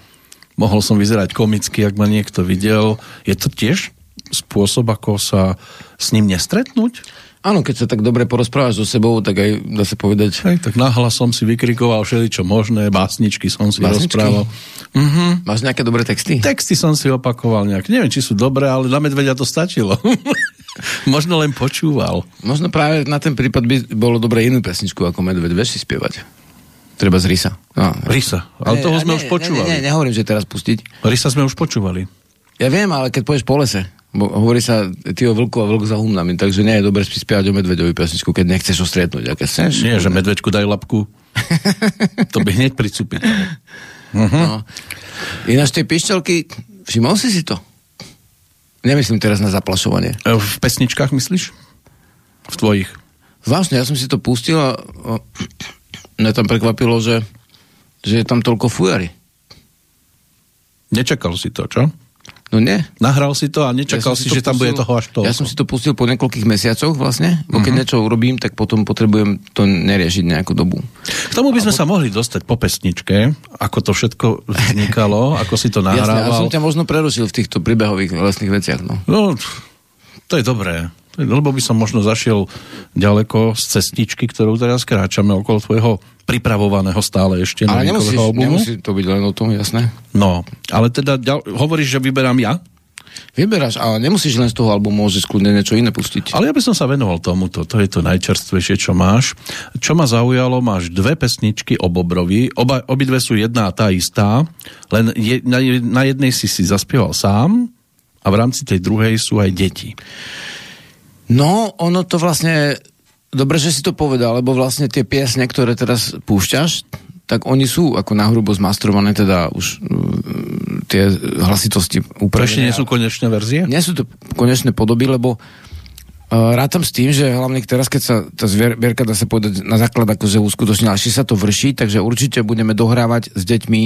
mohol som vyzerať komicky, ak ma niekto videl. Je to tiež spôsob, ako sa s ním nestretnúť? Áno, keď sa tak dobre porozprávaš so sebou, tak aj dá sa povedať, Hej, tak nahlas som si vykrikoval všeličo možné, básničky som si Básničky? rozprával. Mhm. máš nejaké dobré texty? Texty som si opakoval nejak. Neviem, či sú dobré, ale na medveďa to stačilo. Možno len počúval. Možno práve na ten prípad by bolo dobre inú pesničku ako Medveď, vieš si spievať. Treba z Risa. No. Risa. Ale toho sme už počúvali. Nie, nie, nehovorím, že teraz pustiť. Risa sme už počúvali. Ja viem, ale keď pôjdeš po lese, bo hovorí sa ty o vlku a vlk za humnami, takže nie je dobre si spievať o medveďovi pesničku, keď nechceš ho stretnúť. A keď chceš, Nie, že medveďku daj lapku. to by hneď pricúpiť. No. Ináč tie pišťalky, všimol si si to? Nemyslím teraz na zaplašovanie. E, V pesničkách myslíš? V tvojich. Vážne, ja som si to pustil a mňa tam prekvapilo, že, že je tam toľko fujary. Nečakal si to, čo? No nie. Nahral si to a nečakal som si, to že tam bude pustil- toho až toľko. Ja som si to pustil po niekoľkých mesiacoch vlastne, bo keď niečo urobím, tak potom potrebujem to neriešiť nejakú dobu. K tomu by sme sa mohli dostať po pesničke, ako to všetko vznikalo, ako si to Jasne, ja nahrával. som ťa možno prerušil v týchto príbehových lesných veciach. No. No, to je dobré. Lebo by som možno zašiel ďaleko z cestičky, ktorú teraz kráčame okolo tvojho pripravovaného stále ešte Ale nemusíš, albumu. nemusí to byť len o tom, jasné. No, ale teda ďal, hovoríš, že vyberám ja? Vyberáš, ale nemusíš len z toho albumu, môžeš kľudne niečo iné pustiť. Ale ja by som sa venoval tomuto. To je to najčerstvejšie, čo máš. Čo ma zaujalo, máš dve pesničky o Bobrovi. Oba, obidve sú jedna a tá istá. Len je, na, na jednej si si zaspieval sám a v rámci tej druhej sú aj deti. No, ono to vlastne, dobre, že si to povedal, lebo vlastne tie piesne, ktoré teraz púšťaš, tak oni sú ako nahrubo zmastrované, teda už mm, tie hlasitosti To upravené. ešte nie sú konečné verzie? Nie sú to konečné podoby, lebo uh, rátam s tým, že hlavne teraz, keď sa tá zbierka, dá sa povedať, na základ akože uskutočnila, ešte sa to vrší, takže určite budeme dohrávať s deťmi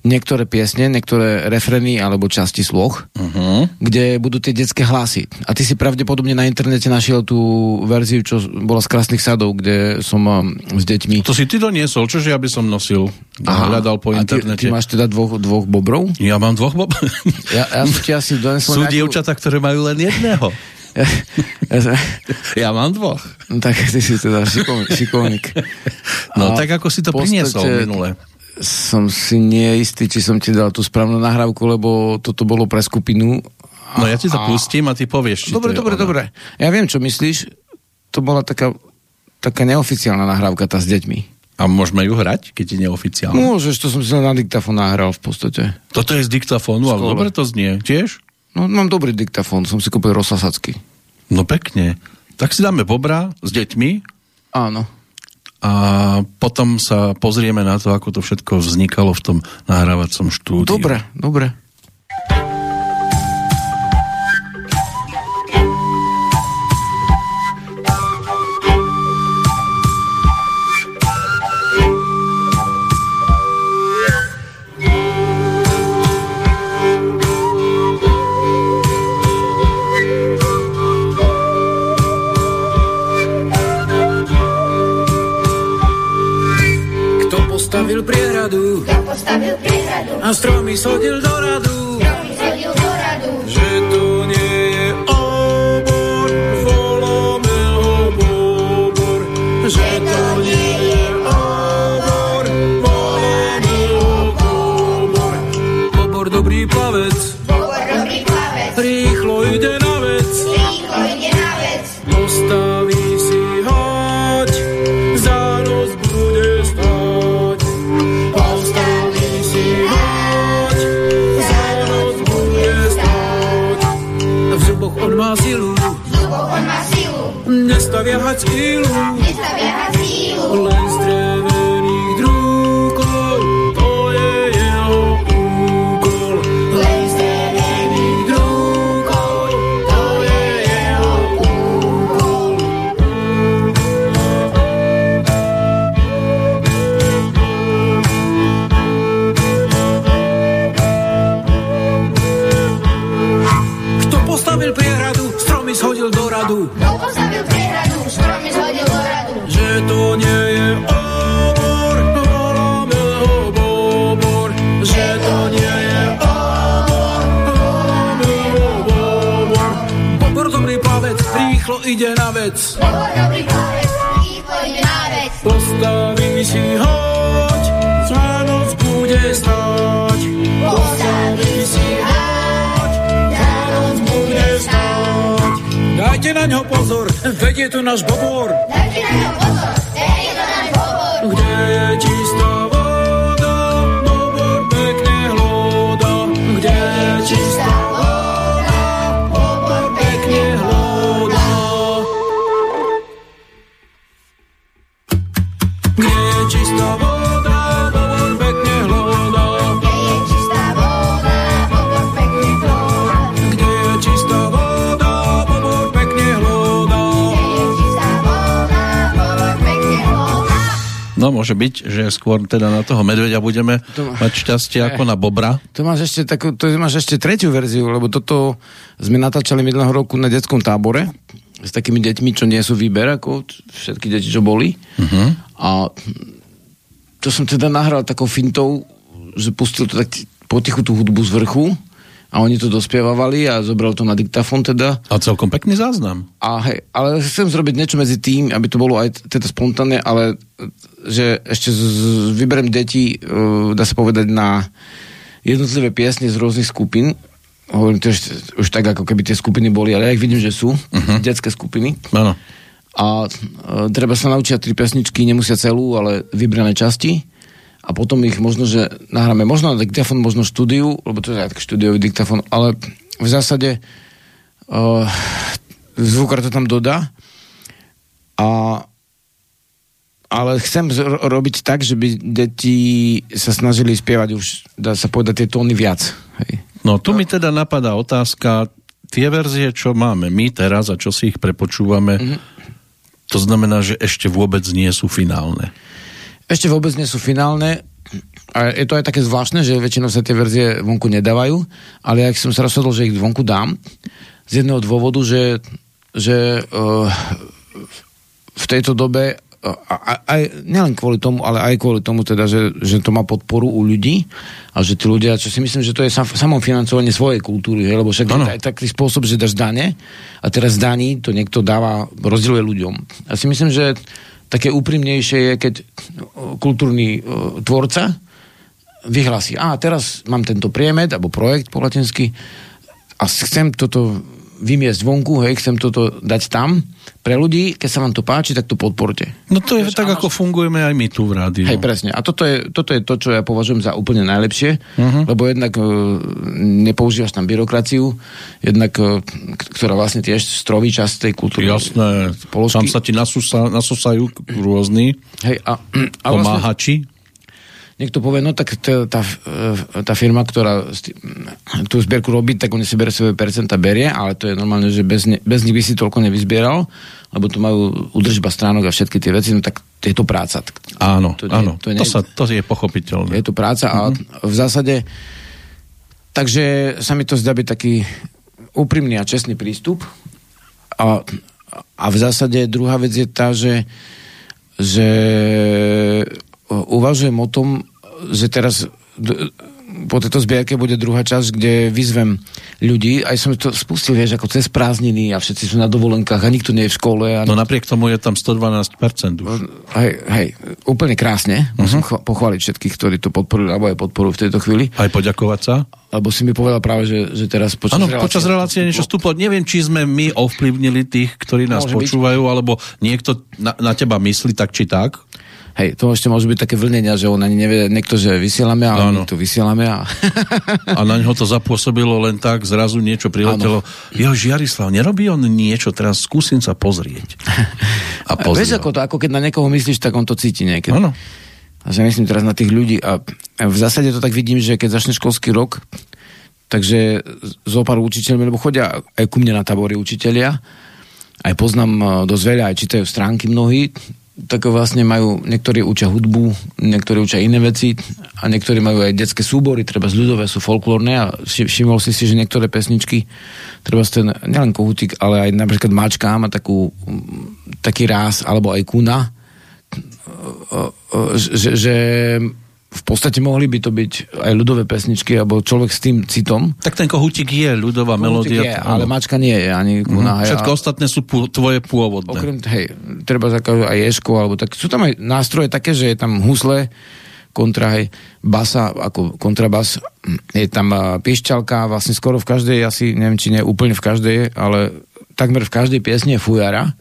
niektoré piesne, niektoré refrény alebo časti sloh, Uh-huh. kde budú tie detské hlasy. A ty si pravdepodobne na internete našiel tú verziu, čo bola z Krásnych sadov, kde som s deťmi. To si ty doniesol, čože ja by som nosil. Aha. Hľadal po A ty, internete. ty máš teda dvoch, dvoch bobrov? Ja mám dvoch bob. Ja, ja som ti asi donesol Sú nejakú- dievčatá, ktoré majú len jedného. Ja, ja, Ja mám dvoch. no tak ty si teda šikovník. No A tak ako si to podstate priniesol minule. Som si neistý, či som ti dal tú správnu nahrávku, lebo toto bolo pre skupinu. No ja ti to pustím a ty povieš, či Dobre, to dobre, ono. dobre. Ja viem, čo myslíš. To bola taká, taká neoficiálna nahrávka tá s deťmi. A môžeme ju hrať, keď je neoficiálne? Môžeš, to som si na diktafón nahral v podstate. Toto je z diktafónu, ale dobre to znie. Tiež? No, mám dobrý diktafón, som si kúpil rozsasacký. No pekne. Tak si dáme bobra s deťmi Áno. A potom sa pozrieme na to, ako to všetko vznikalo v tom nahrávacom štúdiu. Dobre, dobre. Priehradu Kto postavil priehradu, a stromy sodil do radu, 记录 môže byť, že skôr teda na toho medveďa budeme To- mať šťastie ako na bobra. To máš ešte takú, to máš ešte tretiu verziu, lebo toto sme natáčali minulého roku na detskom tábore s takými deťmi, čo nie sú výber, ako všetky deti, čo boli. Uh-huh. A to som teda nahral takou fintou, že pustil to tak potichu tú hudbu z vrchu a oni to dospievavali a zobral to na diktafón teda. A celkom pekný záznam. A hej, ale chcem zrobiť niečo medzi tým, aby to bolo aj teda spontánne, ale že ešte z, z, vyberem deti, uh, dá sa povedať, na jednotlivé piesne z rôznych skupín. Hovorím to ešte, už tak, ako keby tie skupiny boli, ale ja ich vidím, že sú, uh-huh. detské skupiny. Áno. A uh, treba sa naučiť tri pesničky, nemusia celú, ale vybrané časti. A potom ich možno, že nahráme možno na diktafón, možno štúdiu, lebo to je aj tak štúdiový diktafón, ale v zásade uh, zvukár to tam dodá. A ale chcem robiť tak, že by deti sa snažili spievať už, dá sa povedať, tie tóny viac. Hej. No tu mi teda napadá otázka, tie verzie, čo máme my teraz a čo si ich prepočúvame, Mhm. to znamená, že ešte vôbec nie sú finálne. Ešte vôbec nie sú finálne. A je to aj také zvláštne, že väčšinou sa tie verzie vonku nedávajú, ale ak som sa rozhodol, že ich vonku dám, z jedného dôvodu, že, že uh, v tejto dobe a- aj, nielen kvôli tomu, ale aj kvôli tomu teda, že, že to má podporu u ľudí a že tí ľudia, čo si myslím, že to je sam, samofinancovanie svojej kultúry, hej, lebo však Áno. je taký spôsob, že dáš dane a teraz daní to niekto dáva, rozdieluje ľuďom. Ja si myslím, že také úprimnejšie je, keď o, kultúrny o, tvorca vyhlási, a teraz mám tento priemed, alebo projekt po latinsky a chcem toto vymiesť vonku, hej, chcem toto dať tam pre ľudí, keď sa vám to páči, tak to podporte. No to je Vieš, tak, a máš- ako fungujeme aj my tu v rádiu. Hej, presne. A toto je, toto je to, čo ja považujem za úplne najlepšie, uh-huh. lebo jednak uh, nepoužívaš tam byrokraciu, jednak, uh, ktorá vlastne tiež stroví čas tej kultúry. Jasné, Položky. tam sa ti nasúsa, nasúsajú rôzni Hej, a, a vlastne, pomáhači. Niekto povie, no tak tá, tá, tá firma, ktorá tú zbierku robí, tak oni si berie svoje percenta, berie, ale to je normálne, že bez, ne, bez nich by si toľko nevyzbieral, lebo tu majú udržba stránok a všetky tie veci, no tak je to práca. Áno, To nie- áno, to to, nie- sa, to je pochopiteľné. Je to práca a v zásade takže sa mi to zdá byť taký úprimný a čestný prístup a, a v zásade druhá vec je tá, že že uvažujem o tom, že teraz po tejto zbierke bude druhá časť, kde vyzvem ľudí, aj som to spustil, vieš, ako cez prázdniny a všetci sú na dovolenkách a nikto nie je v škole. A No napriek tomu je tam 112% už. hej, hej, úplne krásne. Musím uh-huh. pochváliť všetkých, ktorí to podporili, alebo aj podporujú v tejto chvíli. Aj poďakovať sa. Lebo si mi povedal práve, že, že teraz počas Áno, relácie... počas relácie niečo stúplo. Neviem, či sme my ovplyvnili tých, ktorí nás Môže byť. počúvajú, alebo niekto na, na teba myslí tak či tak. Hej, to ešte môže byť také vlnenia, že on ani nevie niekto, že vysielame, ale Áno. my tu vysielame a... A na ňo to zapôsobilo len tak, zrazu niečo priletelo. Jo, Žiarislav, nerobí on niečo, teraz skúsim sa pozrieť. A Vieš, ako to, ako keď na niekoho myslíš, tak on to cíti niekedy. Áno. A že myslím teraz na tých ľudí a a v zásade to tak vidím, že keď začne školský rok, takže zo pár učiteľmi, lebo chodia aj ku mne na tabory učitelia, aj poznám eh, dosť veľa, aj čítajú stránky mnohí, tak vlastne majú, niektorí učia hudbu, niektorí učia iné veci a niektorí majú aj detské súbory, treba z ľudové sú folklórne a vši- všimol si si, že niektoré pesničky, treba ten, nielen kohutík, ale aj napríklad Mačka má takú, taký ráz, alebo aj Kuna, že, že v podstate mohli by to byť aj ľudové pesničky, alebo človek s tým citom. Tak ten kohútik je ľudová melódia. Je, ale mačka nie je, ani kuna. Mhm. hej, Všetko a- ostatné sú pô, tvoje pôvodné. Okrem, hej, treba zakajú aj ješko, alebo tak. Sú tam aj nástroje také, že je tam husle, kontra, hej, basa, ako kontrabas, je tam a, piešťalka, vlastne skoro v každej, asi neviem, či nie úplne v každej, ale takmer v každej piesni je fujara,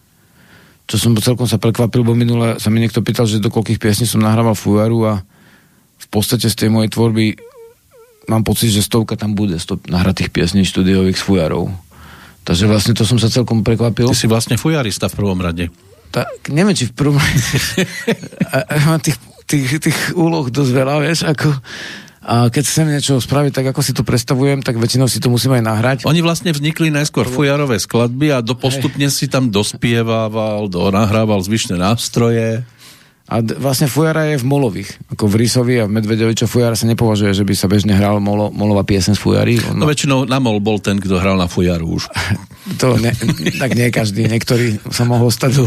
čo som celkom sa prekvapil, bo minule sa mi niekto pýtal, že do koľkých piesní som nahrával fujaru a v podstate z tej mojej tvorby mám pocit, že stovka tam bude, stop nahratých piesní štúdiových s fujarou. Takže vlastne to som sa celkom prekvapil. Ty si vlastne fujarista v prvom rade. Tak, neviem, či v prvom... a mám tých, tých, tých úloh dosť veľa, vieš, ako... A keď chcem niečo spraviť, tak ako si to predstavujem, tak väčšinou si to musím aj nahrať. Oni vlastne vznikli najskôr fujarové skladby a do postupne si tam dospievával, do, nahrával zvyšné nástroje. A d- vlastne fujara je v molových. Ako v Rysovi a v Medvedovi, čo fujara sa nepovažuje, že by sa bežne hral molo, molová piesen z fujary. No väčšinou Namol bol ten, kto hral na fujaru už. To ne, tak nie každý, niektorí sa mohol stať.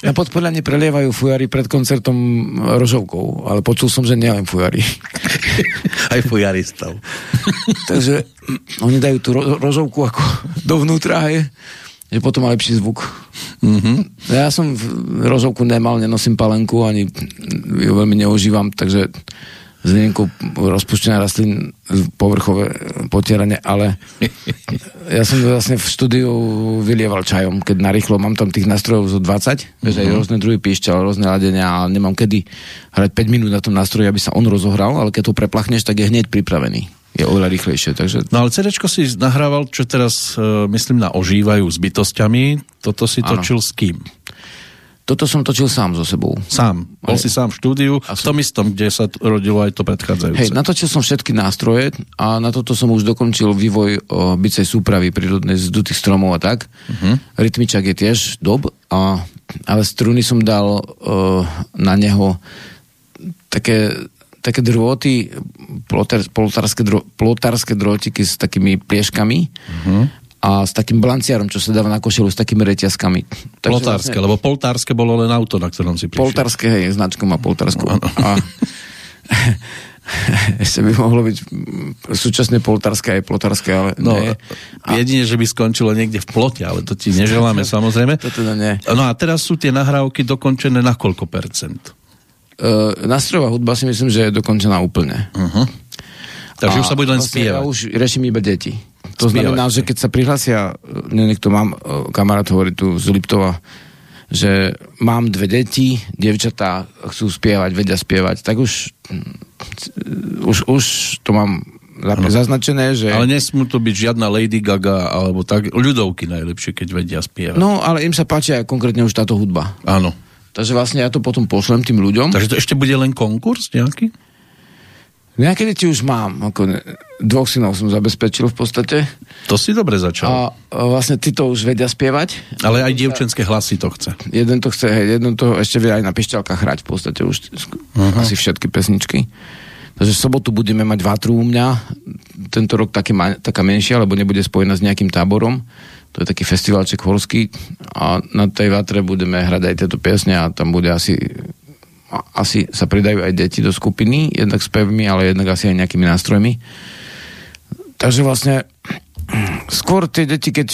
Na podporanie prelievajú fujary pred koncertom rožovkou, ale počul som, že nielen fujary. Aj fujaristov. Takže oni dajú tú ro- rožovku ako dovnútra, hej, že potom má lepší zvuk. Mm-hmm. Ja som v rožovku nemal, nenosím palenku, ani ju veľmi neužívam, takže s výnimkou rozpuštená rastlín povrchové potieranie, ale ja som vlastne v štúdiu vylieval čajom, keď narýchlo mám tam tých nástrojov zo 20, vieš, aj rôzne druhy píšťal, rôzne ladenia a nemám kedy hrať 5 minút na tom nástroji, aby sa on rozohral, ale keď to preplachneš, tak je hneď pripravený. Je oveľa rýchlejšie. Takže No ale CD si nahrával, čo teraz e, myslím na Ožívajú s bytostiami. Toto si Áno. točil s kým? toto som točil sám so sebou. Sám. Bol si sám v štúdiu, A v tom istom, kde sa rodilo aj to predchádzajúce. Hej, natočil som všetky nástroje a na toto som už dokončil vývoj o, bicej súpravy prírodnej z dutých stromov a tak. Uh-huh. Rytmičak je tiež dob, a, ale struny som dal o, na neho také, také drôty, plotar, plotárske, dro, plotárske drôtiky s takými plieškami uh-huh. a s takým blanciarom, čo sa dáva na košelu s takými reťazkami. Takže Poltárske, vlastne- lebo poltárske bolo len auto, na ktorom si prišiel. Poltárske, hej, značku má Poltársko. Áno. A ešte by mohlo byť súčasne poltárske aj plotárske, ale No, nie. A jedine, že by skončilo niekde v plote, ale to ti neželáme samozrejme. to teda nie. No a teraz sú tie nahrávky dokončené na koľko percent? Uh, nástrojová hudba si myslím, že je dokončená úplne. Uh-huh. Takže A už sa bude len vlastne Ja spievať. už riešim iba deti. To Spievať, znamená, že keď sa prihlásia, e, ne, niekto mám, e, kamarát hovorí tu z Liptova, že mám dve deti, dievčatá chcú spievať, vedia spievať, tak už, mm, už, už to mám zap- zaznačené, že... Ale nesmú to byť žiadna Lady Gaga, alebo tak, ľudovky najlepšie, keď vedia spievať. No, ale im sa páči aj konkrétne už táto hudba. Áno. Takže vlastne ja to potom pošlem tým ľuďom. Takže to ešte bude len konkurs nejaký? Nejaké deti už mám. Ako ne- dvoch synov som zabezpečil v podstate. To si dobre začal. A, a vlastne títo už vedia spievať. Ale aj dievčenské hlasy to chce. Jeden to chce, hej, jeden to ešte vie aj na pišťalkách hrať v podstate už uh-huh. asi všetky pesničky. Takže v sobotu budeme mať vatru u mňa. Tento rok také, taká menšia, lebo nebude spojená s nejakým táborom. To je taký festivalček horský a na tej vatre budeme hrať aj tieto piesne a tam bude asi asi sa pridajú aj deti do skupiny, jednak s pevmi, ale jednak asi aj nejakými nástrojmi. Takže vlastne skôr tie deti, keď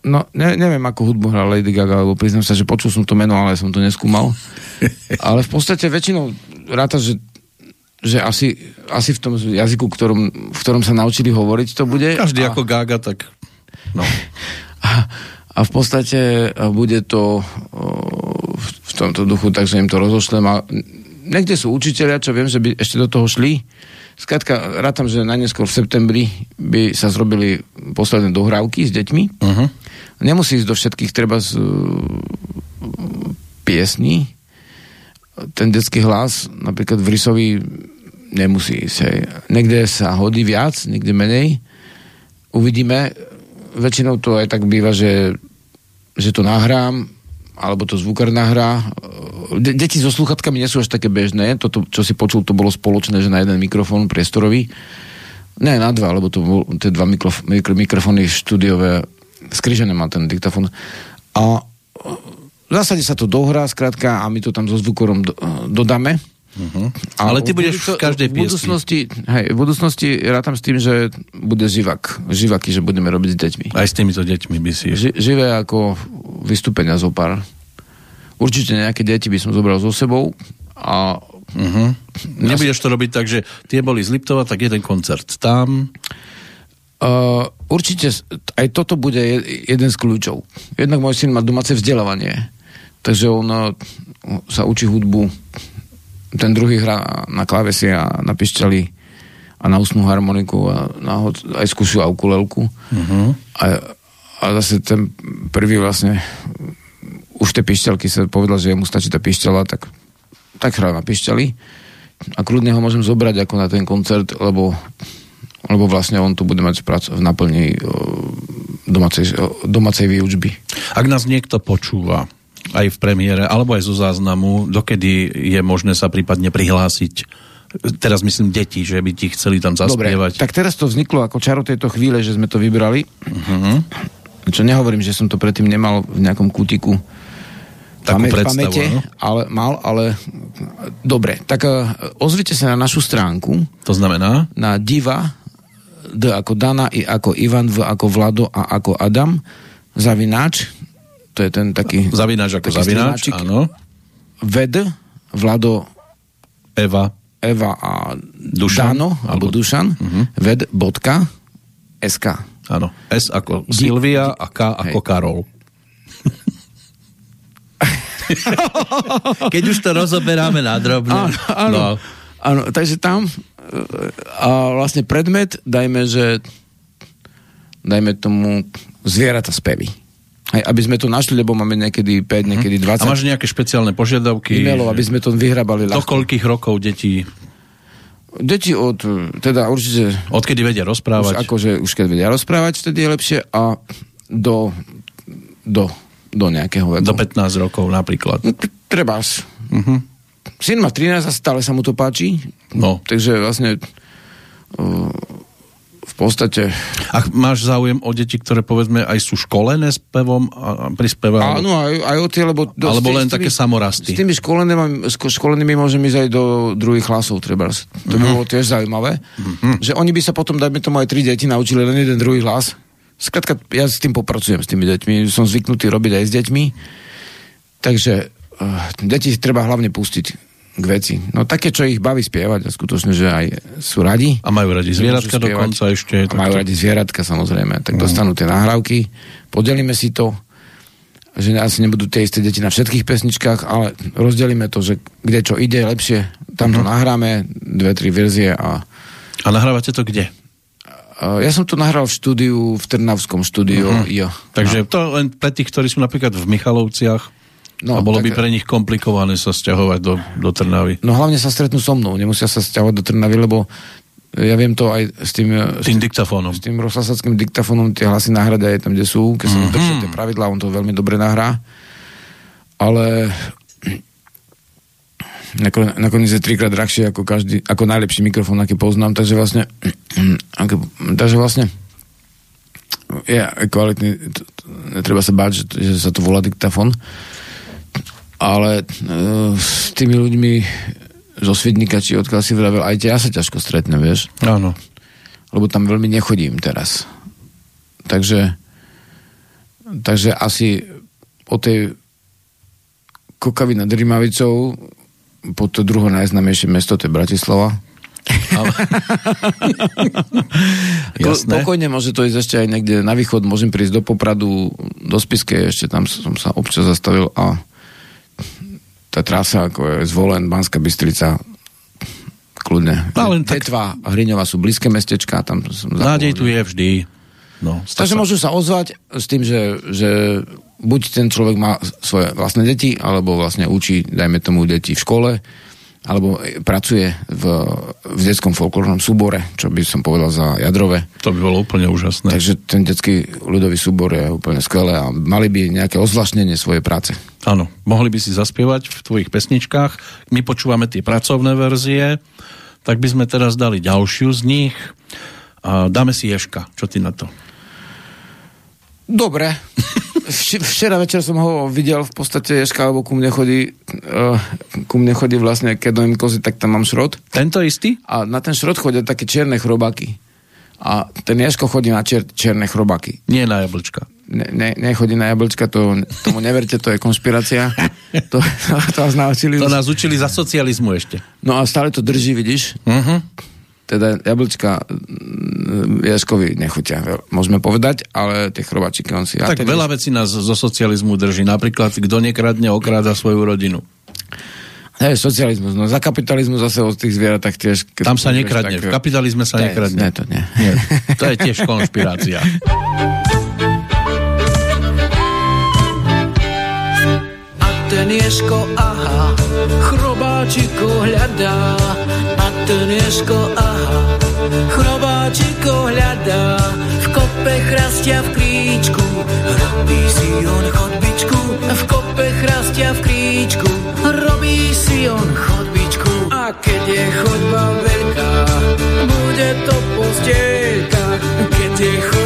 No, ne, neviem, ako hudbu hrá Lady Gaga, lebo priznám sa, že počul som to meno, ale som to neskúmal. ale v podstate väčšinou ráta, že, že asi, asi v tom jazyku, ktorom, v ktorom sa naučili hovoriť, to bude. Každý a, ako Gaga, tak... No. a, a v podstate bude to o, v, v tomto duchu, takže im to rozošlem. A niekde sú učiteľia, čo viem, že by ešte do toho šli. Skrátka, rátam, že najneskôr v septembri by sa zrobili posledné dohrávky s deťmi. Uh-huh. Nemusí ísť do všetkých treba z uh, piesní. Ten detský hlas, napríklad v Rysovi, nemusí ísť. Hej. Niekde sa hodí viac, niekde menej. Uvidíme. Väčšinou to aj tak býva, že, že to nahrám, alebo to zvukár nahrá. De- deti so sluchatkami nie sú až také bežné. Toto, čo si počul, to bolo spoločné, že na jeden mikrofón priestorový. Ne, na dva, lebo to bol, tie dva mikrof- mikro- mikrofóny štúdiové skrižené má ten diktafón. A v zásade sa to dohrá, skrátka, a my to tam so zvukorom do, dodáme. Uh-huh. Ale ty v budeš v každej v piesni. budúcnosti, hej, v budúcnosti rátam s tým, že bude živak. Živaky, že budeme robiť s deťmi. Aj s týmito deťmi by si... Ži, živé ako vystúpenia zo pár. Určite nejaké deti by som zobral so sebou a Uh-huh. Nebudeš to robiť tak, že tie boli z Liptova, tak jeden koncert tam. Uh, určite aj toto bude je- jeden z kľúčov. Jednak môj syn má domáce vzdelávanie, takže on sa učí hudbu, ten druhý hrá na klávesi a na pišťali a na ústnu harmoniku a na, aj skúšil a ukulelku. Uh-huh. A, a zase ten prvý vlastne už tie pišťalky sa povedal, že mu stačí tá pišťala, tak, tak hrá na pišťali a kľudne ho môžem zobrať ako na ten koncert, lebo, lebo vlastne on tu bude mať prac v naplni domácej, domácej výučby. Ak nás niekto počúva, aj v premiére, alebo aj zo záznamu, dokedy je možné sa prípadne prihlásiť teraz myslím deti, že by ti chceli tam Dobre, zaspievať. tak teraz to vzniklo ako čaro tejto chvíle, že sme to vybrali. Uh-huh. Čo nehovorím, že som to predtým nemal v nejakom kútiku Takú predstavu, pamäte, áno. ale mal, ale dobre, tak uh, ozrite sa na našu stránku To znamená? na diva D ako Dana, I ako Ivan, V ako Vlado a ako Adam zavináč to je ten taký Zavináč ako taký zavináč, áno. Ved, Vlado, Eva, Eva a Dušan, Dano, alebo alebo- Dušan, Mhm. ved, bodka, SK. áno. S ako Di- Silvia a K ako Hej. Karol. Keď už to rozoberáme na drobne. Áno, áno. No, áno, takže tam a vlastne predmet, dajme, že dajme tomu zvieratá spevy. Hej, aby sme to našli, lebo máme niekedy 5, niekedy 20 A máš nejaké špeciálne požiadavky? e-mailov, aby sme to vyhrabali Do ľahko. koľkých rokov deti, Deti od, teda určite odkedy vedia už rozprávať? akože už keď vedia rozprávať, vtedy je lepšie a do, do, do nejakého veku. Do 15 rokov napríklad. No, Trebárs. Mhm. Syn má 13 a stále sa mu to páči. No. Takže vlastne podstate... A máš záujem o deti, ktoré povedzme aj sú školené spevom a a prispievajú? Áno, aj, aj o tie, lebo... do- Alebo s len s tými- také samorasty? S tými školenými, s ko- školenými môžem ísť aj do druhých klasov, treba. To Mhm. by bolo tiež zaujímavé. Že oni by sa potom, dajme tomu, aj tri deti naučili len jeden druhý hlas. Skrátka, ja s tým popracujem s tými deťmi. Som zvyknutý robiť aj s deťmi. Takže uh, deti treba hlavne pustiť k veci. No také, čo ich baví spievať a skutočne, že aj sú radi. A majú radi zvieratka spievať. dokonca ešte. A majú radi zvieratka samozrejme. Tak dostanú tie nahrávky, podelíme si to, že asi nebudú tie isté deti na všetkých pesničkách, ale rozdelíme to, že kde čo ide lepšie, tam to nahráme, dve, tri verzie a A nahrávate to kde? ja som to nahral v štúdiu, v Trnavskom štúdiu. Uh-huh. Jo. Takže to len pre tých, ktorí sú napríklad v Michalovciach, No, a bolo by tak- pre nich komplikované sa stiahovať do, do Trnavy. No hlavne sa stretnú so mnou, nemusia sa stiahovať do Trnavy, lebo ja viem to aj s tým, s Tým diktafónom. s tým rozhlasackým diktafónom tie hlasy nahrať aj tam, kde sú, keď sa mm-hmm. držia tie pravidlá, on to veľmi dobre nahrá. Ale nakon- nakoniec je trikrát drahšie ako každý, ako najlepší mikrofón, aký poznám, takže vlastne takže vlastne je kvalitný, t- t- netreba sa báť, že, že sa to volá diktafón, ale e, s tými ľuďmi zo Svidnika či odkiaľ si vravel, aj ja sa ťažko stretnem, vieš Áno. lebo tam veľmi nechodím teraz. Takže, takže asi o tej Kokavi nad Rimavicou po to druhé najznamejšie mesto, to je Bratislava. Ale... Jasné. Pokojne môže to ísť ešte aj niekde na východ, môžem prísť do Popradu, do Spiske, ešte tam som sa občas zastavil a tá trasa, ako je Zvolen, Banská Bystrica, kľudne. No, len tak- Detva a Hriňová sú blízke mestečka, tam som Nádej tu je vždy. No, Takže môžu sa ozvať s tým, že, že buď ten človek má svoje vlastné deti, alebo vlastne učí, dajme tomu, deti v škole, alebo pracuje v, v detskom folklórnom súbore, čo by som povedal za jadrové. To by bolo úplne úžasné. Takže ten detský ľudový súbor je úplne skvelé a mali by nejaké ozvláštnenie svojej práce. Áno, mohli by si zaspievať v tvojich pesničkách. My počúvame tie pracovné verzie, tak by sme teraz dali ďalšiu z nich. A dáme si Ješka. Čo ty na to? Dobre. Vč- Včera večer som ho videl v podstate Ješka, alebo ku mne chodí, uh, ku mne chodí vlastne, keď dojím kozy, tak tam mám šrot. Tento istý? A na ten šrot chodia také čierne chrobáky. A ten Ješko chodí na čier, čierne chrobáky. Nie na jablčka. Ne, ne, nechodí na jablčka, to, tomu neverte, to je konšpirácia. To, to, to vás naučili. To nás učili za socializmu ešte. No a stále to drží, vidíš? Uh-huh. Teda jablčka mm, Ješkovi nechutia, môžeme povedať, ale tie chrobáčiky on si... a Tak veľa vecí nás zo socializmu drží. Napríklad, kto nekradne, okráda svoju rodinu. Hej, socializmus, no za kapitalizmu zase od tých zvieratách tiež... Tam sa nekradne. tak- V kapitalizme sa Ne, nekradne. Ne, to nie. Nie. To je tiež konšpirácia. A ten Ješko, aha, chrobáčiko hľadá. A ten Ješko, aha, chrobáčiko hľadá. V kope chrastia v kríčku, robí si on chodbičku. V kope chrastia v kríčku, robí si on chodbičku. A keď je chodba veľká, bude to postielka. Keď je chodba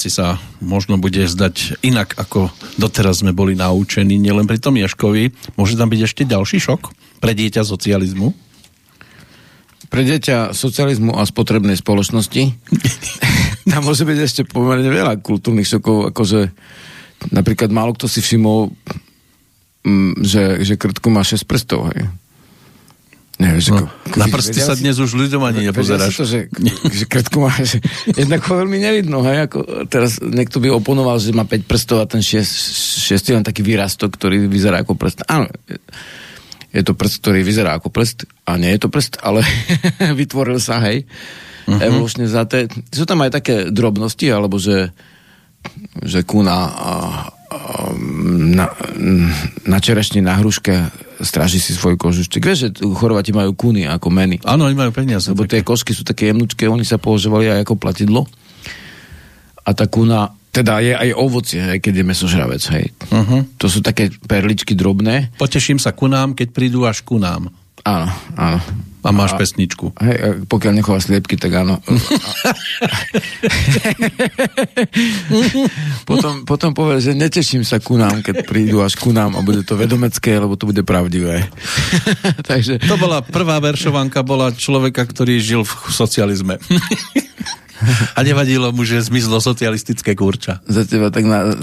Vecí sa možno bude zdať inak, ako doteraz sme boli naučení, nielen pri tom Ješkovi. Môže tam byť ešte ďalší šok pre dieťa socializmu? Pre dieťa socializmu a spotrebnej spoločnosti tam môže byť ešte pomerne veľa kultúrnych šokov, akože napríklad málo kto si všimol, mm, že, že krtku má 6 prstov, hej. Nevieš, No, ako, na prsty sa si- dnes už ľuďom ani nepozeráš. To, že, že krtku má, že jednak ho veľmi nevidno, hej, ako teraz niekto by oponoval, že má 5 prstov a ten 6, 6 je len taký výrastok, ktorý vyzerá ako prst. Áno, je to prst, ktorý vyzerá ako prst a nie je to prst, ale vytvoril sa, hej, uh-huh. evolučne za té. Sú tam aj také drobnosti, alebo že, že kuna a, na, na čerešni, na hruške stráži si svoj kožuštek. Vieš, že tu Chorvati majú kuny ako meny. Áno, oni majú peniaze. Lebo také. tie košky sú také jemnučké, oni sa používali aj ako platidlo. A tá kuna, teda je aj ovocie, aj keď je mesožravec, hej. Uh-huh. To sú také perličky drobné. Poteším sa ku nám, keď prídu až ku nám. Áno, áno. A máš pesničku. Hej, a pokiaľ nechováš sliepky, tak áno. potom, potom povie, že neteším sa ku nám, keď prídu až ku nám a bude to vedomecké, lebo to bude pravdivé. Takže To bola prvá veršovanka, bola človeka, ktorý žil v socializme. A nevadilo mu, že zmizlo socialistické kurča. za teba tak na...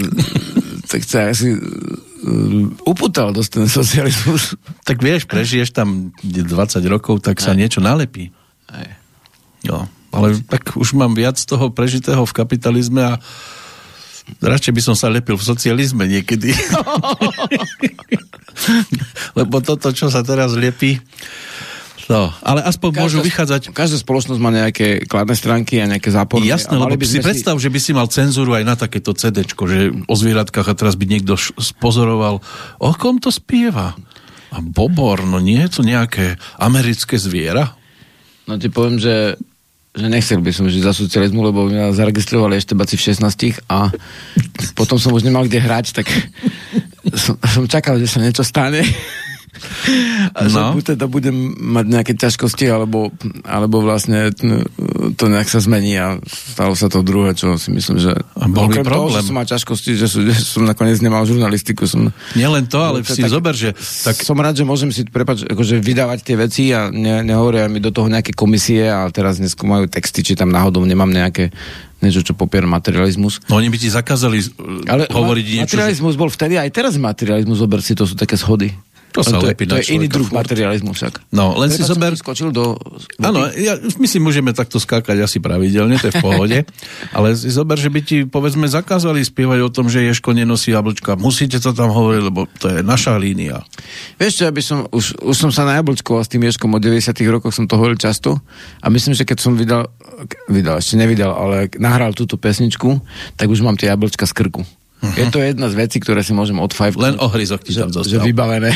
tak sa asi uputal dosť ten socializmus. Tak vieš, prežiješ tam 20 rokov, tak sa niečo nalepí. Hej. Jo. Ale tak už mám viac toho prežitého v kapitalizme a radšej by som sa lepil v socializme niekedy. Lebo toto, čo sa teraz lepí, no, ale aspoň môžu vychádzať Každá spoločnosť má nejaké kladné stránky a nejaké záporné. Jasné, lebo si predstav, že by si mal cenzúru aj na takéto CD, že o zvieratkách a teraz by niekto spozoroval, o kom to spieva? A bobor, no nie je to nejaké americké zviera? No ti poviem, že, že nechcel by som žiť za socializmu, lebo mňa zaregistrovali ešte baci v 16 a potom som už nemal kde hrať, tak som, som čakal, že sa niečo stane. A že No. buď teda budem mať nejaké ťažkosti, alebo, alebo vlastne t- to nejak sa zmení a stalo sa to druhé, čo si myslím, že... A bol okrem toho, problém. že som mal ťažkosti, že, som, že som nakoniec nemal žurnalistiku, som... Nielen to, ale si tak- zober, že tak Som rád, že môžem si prepač, akože vydávať tie veci a ne, nehovoria mi do toho nejaké komisie a teraz neskúmajú texty, či tam náhodou nemám nejaké niečo, čo popiera materializmus. no, oni by ti zakázali ale, Ale hovoriť ma- niečo, že materializmus bol vtedy, aj teraz materializmus, zober si, to sú také schody. To sa je, lepí to na je iný druh furt. materializmu však. No, len si Prepáč, som zober- skočil do... Áno, ja, my si môžeme takto skákať asi pravidelne, to je v pohode, ale si zober, že by ti povedzme zakázali spievať o tom, že Ješko nenosí jablčka. Musíte to tam hovoriť, lebo to je naša línia. Vieš čo, ja by som, už, už som sa najablčkoval s tým Ješkom od 90 rokoch, som to hovoril často a myslím, že keď som vydal, vydal, ešte nevydal, ale nahral túto pesničku, tak už mám tie jablčka z krku. Uh-huh. Je to jedna z vecí, ktoré si môžem odfajfnúť. Len ohryzok ti že, tam že zostal. vybavené.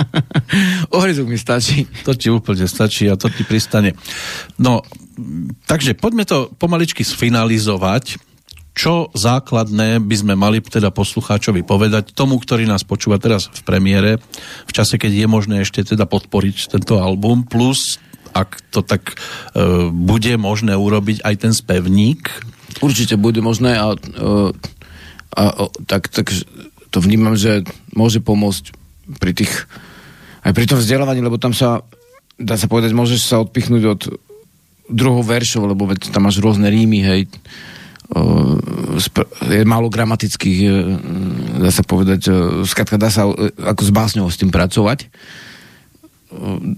ohryzok mi stačí. To ti úplne stačí a to ti pristane. No, takže poďme to pomaličky sfinalizovať. Čo základné by sme mali teda poslucháčovi povedať tomu, ktorý nás počúva teraz v premiére, v čase, keď je možné ešte teda podporiť tento album, plus ak to tak e, bude možné urobiť aj ten spevník, Určite bude možné a, a, a, tak, tak to vnímam, že môže pomôcť pri tých aj pri tom vzdelávaní, lebo tam sa dá sa povedať, môžeš sa odpichnúť od druhou veršov, lebo veď tam máš rôzne rímy, hej. O, spr- je málo gramatických, dá sa povedať, skrátka dá sa e, ako s básňou s tým pracovať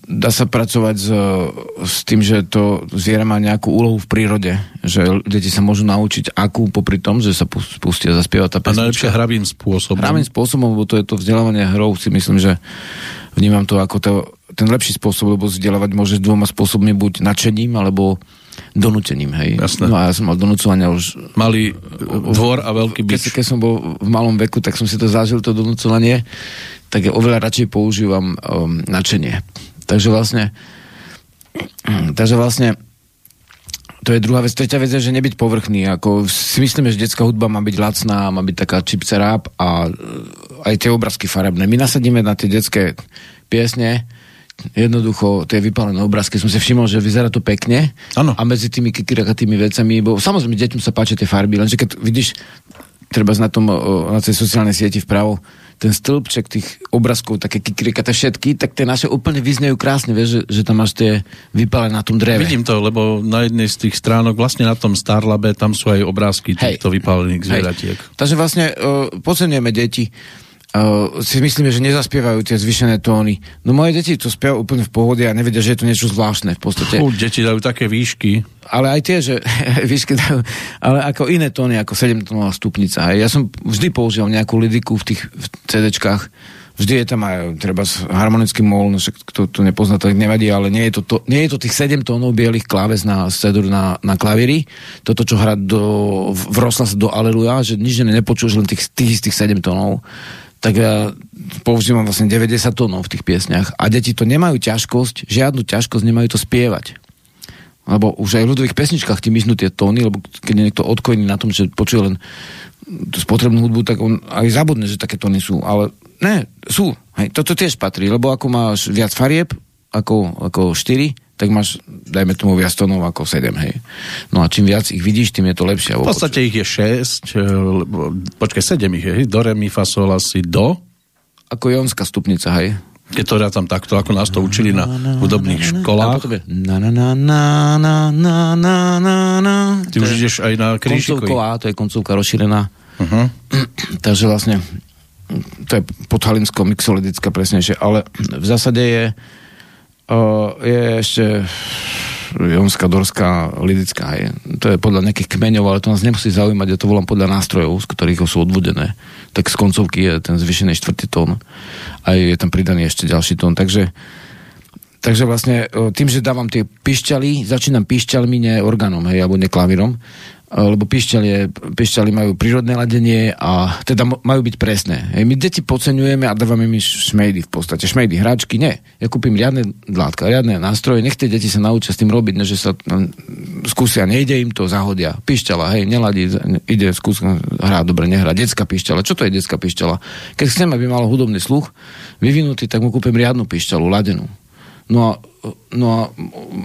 dá sa pracovať s, s tým, že to zviera má nejakú úlohu v prírode, že deti sa môžu naučiť akú popri tom, že sa pus- pustia zaspievať tá a najlepšie pesnička. hravým spôsobom. Hravým spôsobom, lebo to je to vzdelávanie hrou, si myslím, že vnímam to ako to, ten lepší spôsob, lebo vzdelávať môžeš dvoma spôsobmi, buď nadšením, alebo donútením, hej. Jasné. No a ja som mal donúcovania už Malý dvor a veľký keď, bič. keď som bol v malom veku, tak som si to zažil, to donúcovanie, tak ja oveľa radšej používam um, načenie. Takže vlastne takže vlastne to je druhá vec. Tretia vec je, že nebyť povrchný. Ako si myslíme, že detská hudba má byť lacná, má byť taká čipce rap a e, aj tie obrázky farebné. My nasadíme na tie detské piesne jednoducho tie vypálené obrázky, som si všimol, že vyzerá to pekne Áno. a medzi tými kikirakatými vecami, bo samozrejme deťom sa páčia tie farby, lenže keď vidíš treba na tom, na tej sociálnej sieti vpravo, ten stĺpček tých obrázkov, také kikirikaté všetky, tak tie naše úplne vyznejú krásne, vieš, že, že tam máš tie vypálené na tom dreve. Vidím to, lebo na jednej z tých stránok, vlastne na tom Starlabe, tam sú aj obrázky Hej. týchto vypálených zvieratiek. Takže vlastne uh, deti. Uh, si myslíme, že nezaspievajú tie zvyšené tóny. No moje deti to spievajú úplne v pohode a nevedia, že je to niečo zvláštne v podstate. Fú, deti dajú také výšky. Ale aj tie, že výšky dajú, ale ako iné tóny, ako 7 tónová stupnica. Ja som vždy používal nejakú lidiku v tých v CD-čkách. Vždy je tam aj treba s harmonický mol, no však kto to nepozná, tak nevadí, ale nie je to, to, nie je to tých 7 tónov bielých kláves na cedur na, na klavíri. Toto, čo hrá do, vrosla sa do Aleluja, že nič nepočuješ, len tých, tých istých 7 tónov tak ja používam vlastne 90 tónov v tých piesniach a deti to nemajú ťažkosť, žiadnu ťažkosť nemajú to spievať. Lebo už aj v ľudových pesničkách ti miznú tie tóny, lebo keď je niekto odkojený na tom, že počuje len tú spotrebnú hudbu, tak on aj zabudne, že také tóny sú. Ale ne, sú. Hej, toto tiež patrí, lebo ako máš viac farieb, ako, ako 4, tak máš, dajme tomu, viac tónov ako 7, hej. No a čím viac ich vidíš, tým je to lepšie. V podstate ich je 6, lebo, počkaj, 7 ich je, hej? do, re, mi, fa, sol, si, do. Ako jonská stupnica, hej. Keď to tam takto, ako nás to učili na hudobných školách. na na na na na na na na na. Ty už ideš aj na krížikovi. Koncovková, to je koncovka rozšírená. Uh-huh. Takže vlastne to je podhalinsко mixolidická presnejšie, ale v zásade je je ešte jonská, dorská, lidická. Je. To je podľa nejakých kmeňov, ale to nás nemusí zaujímať, ja to volám podľa nástrojov, z ktorých sú odvodené. Tak z koncovky je ten zvyšený štvrtý tón a je tam pridaný ešte ďalší tón. Takže Takže vlastne e, tým, že dávam tie pišťaly, začínam pišťalmi, nie orgánom, hej, alebo neklavírom, lebo pišťalie, pišťaly majú prírodné ladenie a teda majú byť presné. Hej, my deti podceňujeme a dávame mi šmejdy v podstate. Šmejdy, hráčky, nie. Ja kúpim riadne dlátka, riadne nástroje, nech tie deti sa naučia s tým robiť, ne, že sa no, skúsia, nejde im to, zahodia. Pišťala, hej, neladí, ide, skúsia hrať, dobre, nehrá. Detská pišťala, čo to je detská pišťala? Keď chcem, aby malo hudobný sluch vyvinutý, tak mu kúpim riadnu pišťalu, ladenú. No a, no a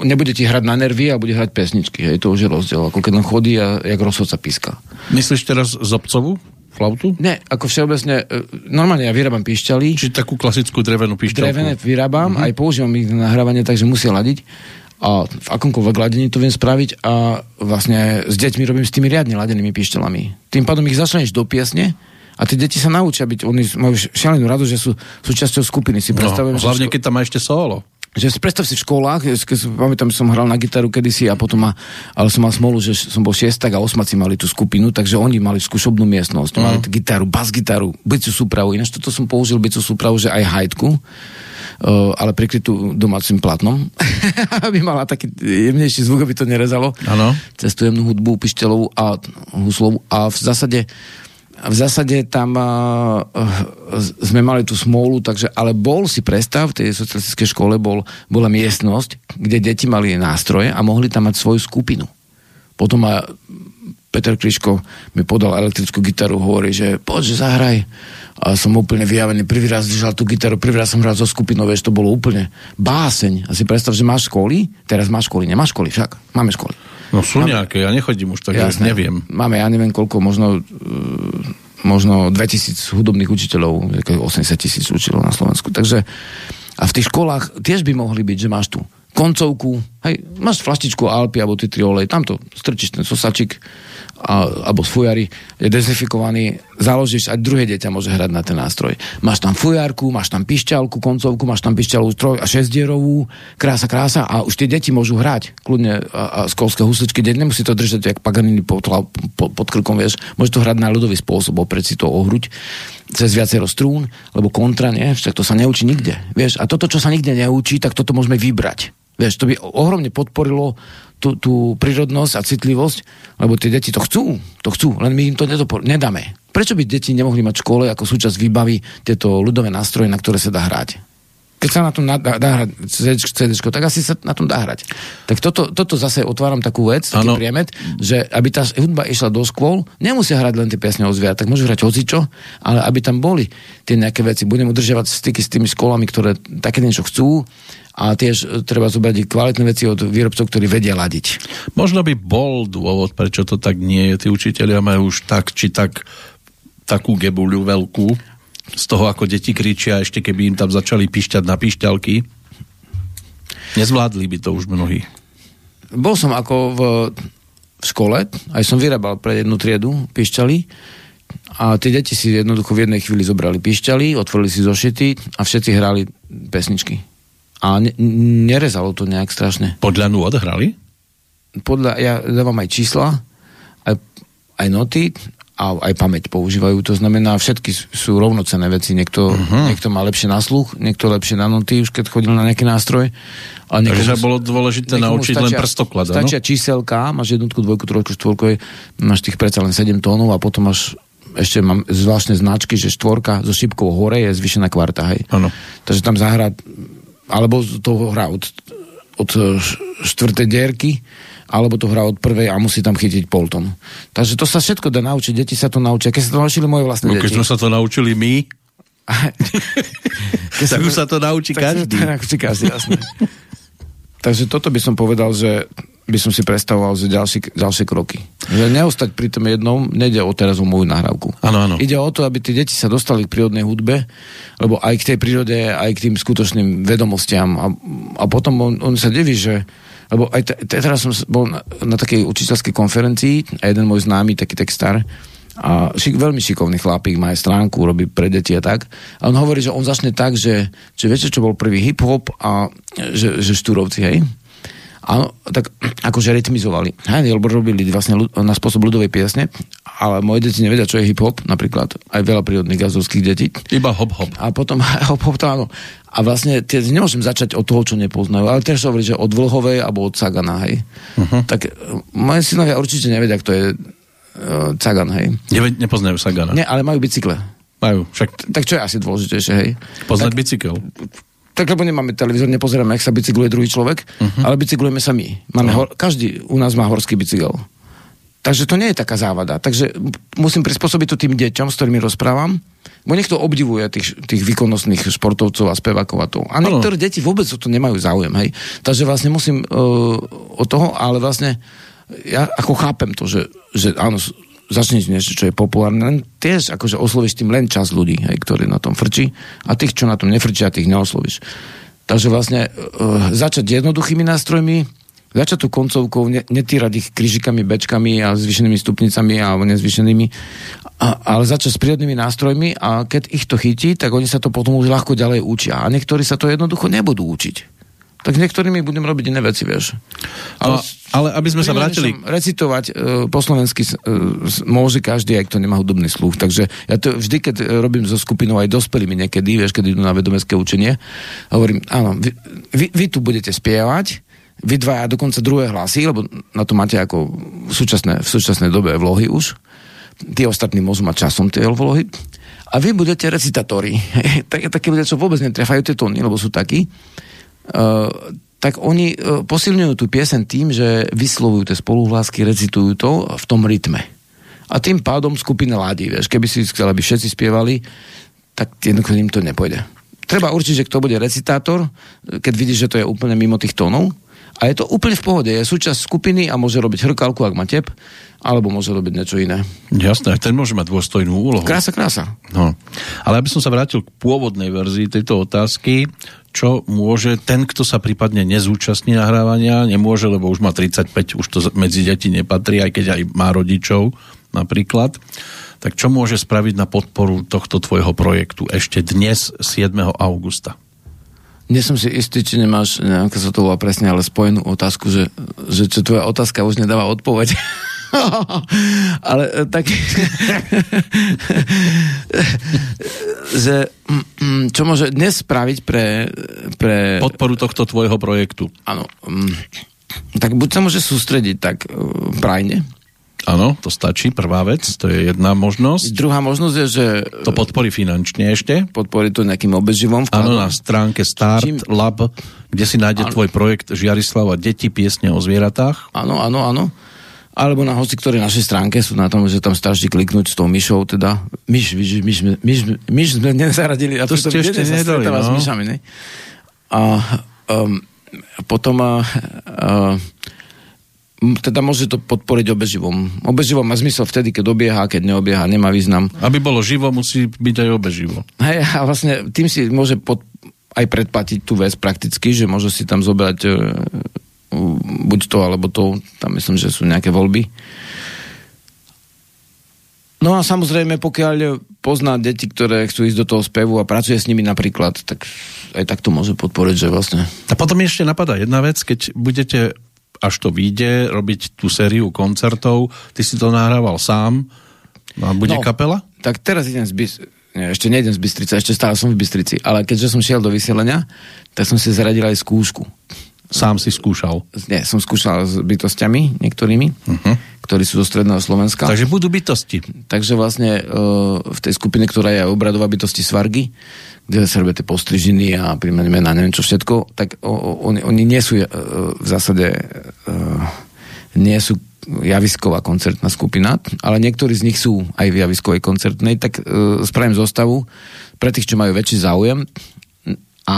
nebude ti hrať na nervy a bude hrať pesničky. Hej, to už je rozdiel. Ako keď on chodí a jak rozhodca píska. Myslíš teraz zobcovú flautu? Ne, ako všeobecne, e, normálne ja vyrábam píšťaly, Či takú klasickú drevenú pišťalku? drevené vyrábam, mm-hmm. aj používam ich na nahrávanie, takže musia ladiť. A v akomkoľvek ladení to viem spraviť a vlastne s deťmi robím s tými riadne ladenými pišťalami. Tým pádom ich začneš do piesne a tie deti sa naučia byť, oni majú šialenú radu, že sú súčasťou skupiny. Si No, že hlavne ško- keď tam má ešte solo. Že si predstav si v školách, keď som, pamätám, že som hral na gitaru kedysi a potom ma, ale som mal smolu, že som bol šiestak a osmaci mali tú skupinu, takže oni mali skúšobnú miestnosť, Mhm. mali tú gitaru, bas gitaru, bicu súpravu, ináč toto som použil bicu súpravu, že aj hajtku, Uh, ale prikrytú domácim platnom, aby mala taký jemnejší zvuk, aby to nerezalo tú jemnú hudbu pištelovú a huslovú. A v zásade v zásade tam uh, sme mali tú smolu, takže, ale bol si predstav, v tej socialistickej škole bol, bola miestnosť, kde deti mali nástroje a mohli tam mať svoju skupinu. Potom ma Peter Kriško mi podal elektrickú gitaru, hovorí, že poď, že zahraj. A som úplne vyjavený, prvý raz držal tú gitaru, prvý raz som hral so skupinou, vieš, to bolo úplne báseň. A si predstav, že máš školy, teraz máš školy, nemáš školy však, máme školy. No sú nejaké, ja nechodím už, takže Jasné. neviem. Máme, ja neviem koľko, možno, možno 2000 hudobných učiteľov, ako 80 tisíc učiteľov na Slovensku. Takže a v tých školách tiež by mohli byť, že máš tu koncovku, hej, máš flaštičku Alpy alebo ty olej, tam to strčíš ten sosačik a, alebo z fujary, je dezinfikovaný, založíš a druhé dieťa môže hrať na ten nástroj. Máš tam fujárku, máš tam pišťalku, koncovku, máš tam pišťalovú stroj a šesdierovú, krása, krása. A už tie deti môžu hrať kľudne a, a skolské husličky, deť nemusí to držať jak paganiny pod, pod, pod krkom, vieš, môže to hrať na ľudový spôsob, oprieť si to o hruď cez viacero strún, lebo kontra, nie, však to sa neučí nikde, vieš, a toto, čo sa nikde neučí, tak toto môžeme vybrať. Vieš, to by ohromne podporilo tú, tú prírodnosť a citlivosť, lebo tie deti to chcú, to chcú, len my im to nedopor- nedáme. Prečo by deti nemohli mať v škole ako súčasť výbavy tieto ľudové nástroje, na ktoré sa dá hrať? Keď sa na tom dá, dá hrať CD, tak asi sa na tom dá hrať. Tak toto, toto zase otváram takú vec, taký Áno. priemet, že aby tá hudba išla do škôl, nemusia hrať len tie piesne o zviera, tak môžu hrať hocičo, ale aby tam boli tie nejaké veci. Budem udržiavať styky s tými školami, ktoré také niečo chcú a tiež e, treba zobrať kvalitné veci od výrobcov, ktorí vedia ladiť. Možno by bol dôvod, prečo to tak nie je. Tí učiteľia majú už tak, či tak takú gebuľu veľkú z toho, ako deti kričia, ešte keby im tam začali pišťať na pišťalky. Nezvládli by to už mnohí. Bol som ako v, v škole, aj som vyrábal pre jednu triedu pišťaly a tie deti si jednoducho v jednej chvíli zobrali pišťaly, otvorili si zošity a všetci hrali pesničky. A ne, nerezalo to nejak strašne. Podľa nôd hrali? Podľa, ja dávam aj čísla, aj, aj noty a aj pamäť používajú. To znamená, všetky sú rovnocené veci. Niekto, uh-huh. niekto má lepšie na sluch, niekto lepšie na noty, už keď chodil na nejaký nástroj. A Takže bolo dôležité niekomu naučiť len prstoklad, áno? Stačia číselka, máš jednotku, dvojku, trojku, štvorku, máš tých predsa len 7 tónov a potom máš ešte mám zvláštne značky, že štvorka so šipkou hore je zvyšená kvarta, hej. Áno. Takže tam zahrá, alebo to hrá od, od štvrtej dierky, alebo to hrá od prvej a musí tam chytiť polton. Takže to sa všetko dá naučiť, deti sa to naučia. Keď sa to naučili moje vlastné No, keď deti. sme sa to naučili my, Keď tak už sa to naučí tak každý. Tak naučí každý, jasné. Takže toto by som povedal, že by som si predstavoval, že ďalší, ďalšie kroky. Že neostať pri tom jednom, nejde o teraz o moju nahrávku. Áno, áno. Ide o to, aby tí deti sa dostali k prírodnej hudbe, lebo aj k tej prírode, aj k tým skutočným vedomostiam. A, a potom on, on sa diví, že lebo aj te, te, teraz som bol na, na takej učiteľskej konferencii a jeden môj známy, taký textár, a šik, veľmi šikovný chlapík, má aj stránku, robí pre deti a tak. A on hovorí, že on začne tak, že, že viete, čo bol prvý hip-hop a že, že štúrovci, hej? A tak akože rytmizovali. Hej, lebo robili vlastne na spôsob ľudovej piesne, ale moje deti nevedia, čo je hip-hop, napríklad. Aj veľa prírodných gazdovských detí. iba hop hop. A potom, hop, hop, to áno. A vlastne tie, nemôžem začať od toho, čo nepoznajú, ale sa hovorí, že od Vlhovej alebo od Sagana, hej. Uh-huh. Tak e, moje synovia určite nevedia, kto je uh, Cagan, hej. Neve- nepoznajú Sagana. Nie, ale majú bicykle. Majú, však Tak čo je asi dôležitejšie, hej? poznať bicykel. Tak lebo nemáme televízor, nepozeráme, jak sa bicykluje druhý človek, uh-huh. ale bicyklujeme sa my. Máme hor- každý u nás má horský bicykel. Takže to nie je taká závada. Takže musím prispôsobiť to tým deťom, s ktorými rozprávam, bo niekto obdivuje tých, tých výkonnostných športovcov a spevákov a to. A niektoré deti vôbec o to nemajú záujem, hej. Takže vlastne musím uh, od toho, ale vlastne ja ako chápem to, že, že áno, začneš niečo, čo je populárne, len tiež akože oslovíš tým len čas ľudí, hej, ktorí na tom frčí a tých, čo na tom nefrčia, tých neoslovíš. Takže vlastne uh, začať jednoduchými nástrojmi, začať tú koncovkou, ne, netýrať ich krížikami, bečkami a zvyšenými stupnicami a nezvyšenými, a, ale začať s prírodnými nástrojmi a keď ich to chytí, tak oni sa to potom už ľahko ďalej učia. A niektorí sa to jednoducho nebudú učiť. Tak s niektorými budem robiť iné veci, vieš. No, ale aby sme sa vrátili... Recitovať e, po slovensky e, môže každý, aj kto nemá hudobný sluch. Takže ja to vždy, keď e, robím so skupinou aj dospelými niekedy, vieš, keď idú na vedomecké učenie, hovorím, áno, vy, vy, vy tu budete spievať, vy dvaja dokonca druhé hlasy, lebo na to máte ako v súčasnej, v súčasnej dobe vlohy už. Tí ostatní môžu mať časom tie vlohy. A vy budete recitatóri. tak, takí ľudia, čo vôbec netrefajú tie tóny, lebo sú takí. Uh, tak oni uh, posilňujú tú piesen tým, že vyslovujú tie spoluhlásky, recitujú to v tom rytme. A tým pádom skupina ladí, vieš. Keby si chcel, aby všetci spievali, tak jednoducho im to nepôjde. Treba určiť, že kto bude recitátor, keď vidíš, že to je úplne mimo tých tónov. A je to úplne v pohode. Je súčasť skupiny a môže robiť hrkalku, ak má tep, alebo môže robiť niečo iné. Jasné, ten môže mať dôstojnú úlohu. Krása, krása. No. Ale aby som sa vrátil k pôvodnej verzii tejto otázky, čo môže ten, kto sa prípadne nezúčastní nahrávania, nemôže, lebo už má 35, už to medzi deti nepatrí, aj keď aj má rodičov napríklad, tak čo môže spraviť na podporu tohto tvojho projektu ešte dnes 7. augusta? Nie som si istý, či nemáš, neviem, ako sa to volá presne, ale spojenú otázku, že, že čo tvoja otázka už nedáva odpoveď. ale e, tak... že, mm, mm, čo môže dnes spraviť pre... pre Podporu tohto tvojho projektu. áno, mm, tak buď sa môže sústrediť tak uh, prajne, Áno, to stačí, prvá vec, to je jedna možnosť. Druhá možnosť je, že To podporí finančne ešte. podporí to nejakým obeživom Áno, vkladom. na stránke Start Čím- Lab, kde si nájde tvoj projekt Žiarislava Deti, piesne o zvieratách. Áno, áno, áno. Alebo na hoci ktorej našej stránke sú na tom, že tam stačí kliknúť s tou myšou, teda myš, myš, myš, myš, myš, sme nezaradili. A To ste ešte nedali, no. s myšami, ne? A um, potom a, m, teda môže to podporiť obeživom. Obeživo má zmysel vtedy, keď obieha, a keď neobieha, nemá význam. Aby bolo živo, musí byť aj obeživo. Hej, a vlastne tým si môže pod, aj predplatiť tú vec prakticky, že môže si tam zobrať e, buď to, alebo to, tam myslím, že sú nejaké voľby. No a samozrejme, pokiaľ pozná deti, ktoré chcú ísť do toho spevu a pracuje s nimi napríklad, tak aj tak to môže podporiť, že vlastne... A potom mi ešte napadá jedna vec, keď budete, až to vyjde, robiť tú sériu koncertov, ty si to nahrával sám, a bude No. kapela? Tak teraz idem z Bys- nie, ešte nejdem z Bystrice, ešte stále som v Bystrici, ale keďže som šiel do vysielania, tak som si zaradil aj skúšku. Sám si skúšal. Nie, som skúšal s bytostiami niektorými, uh-huh. ktorí sú zo stredného Slovenska. Takže budú bytosti. Takže vlastne uh, v tej skupine, ktorá je obradová bytosti Svargy, kde sa robia tie postrižiny a príjmene mena, neviem čo všetko, tak o, oni, oni nie sú uh, v zásade uh, nie sú javisková koncertná skupina, ale niektorí z nich sú aj v javiskovej koncertnej, tak uh, spravím zostavu pre tých, čo majú väčší záujem a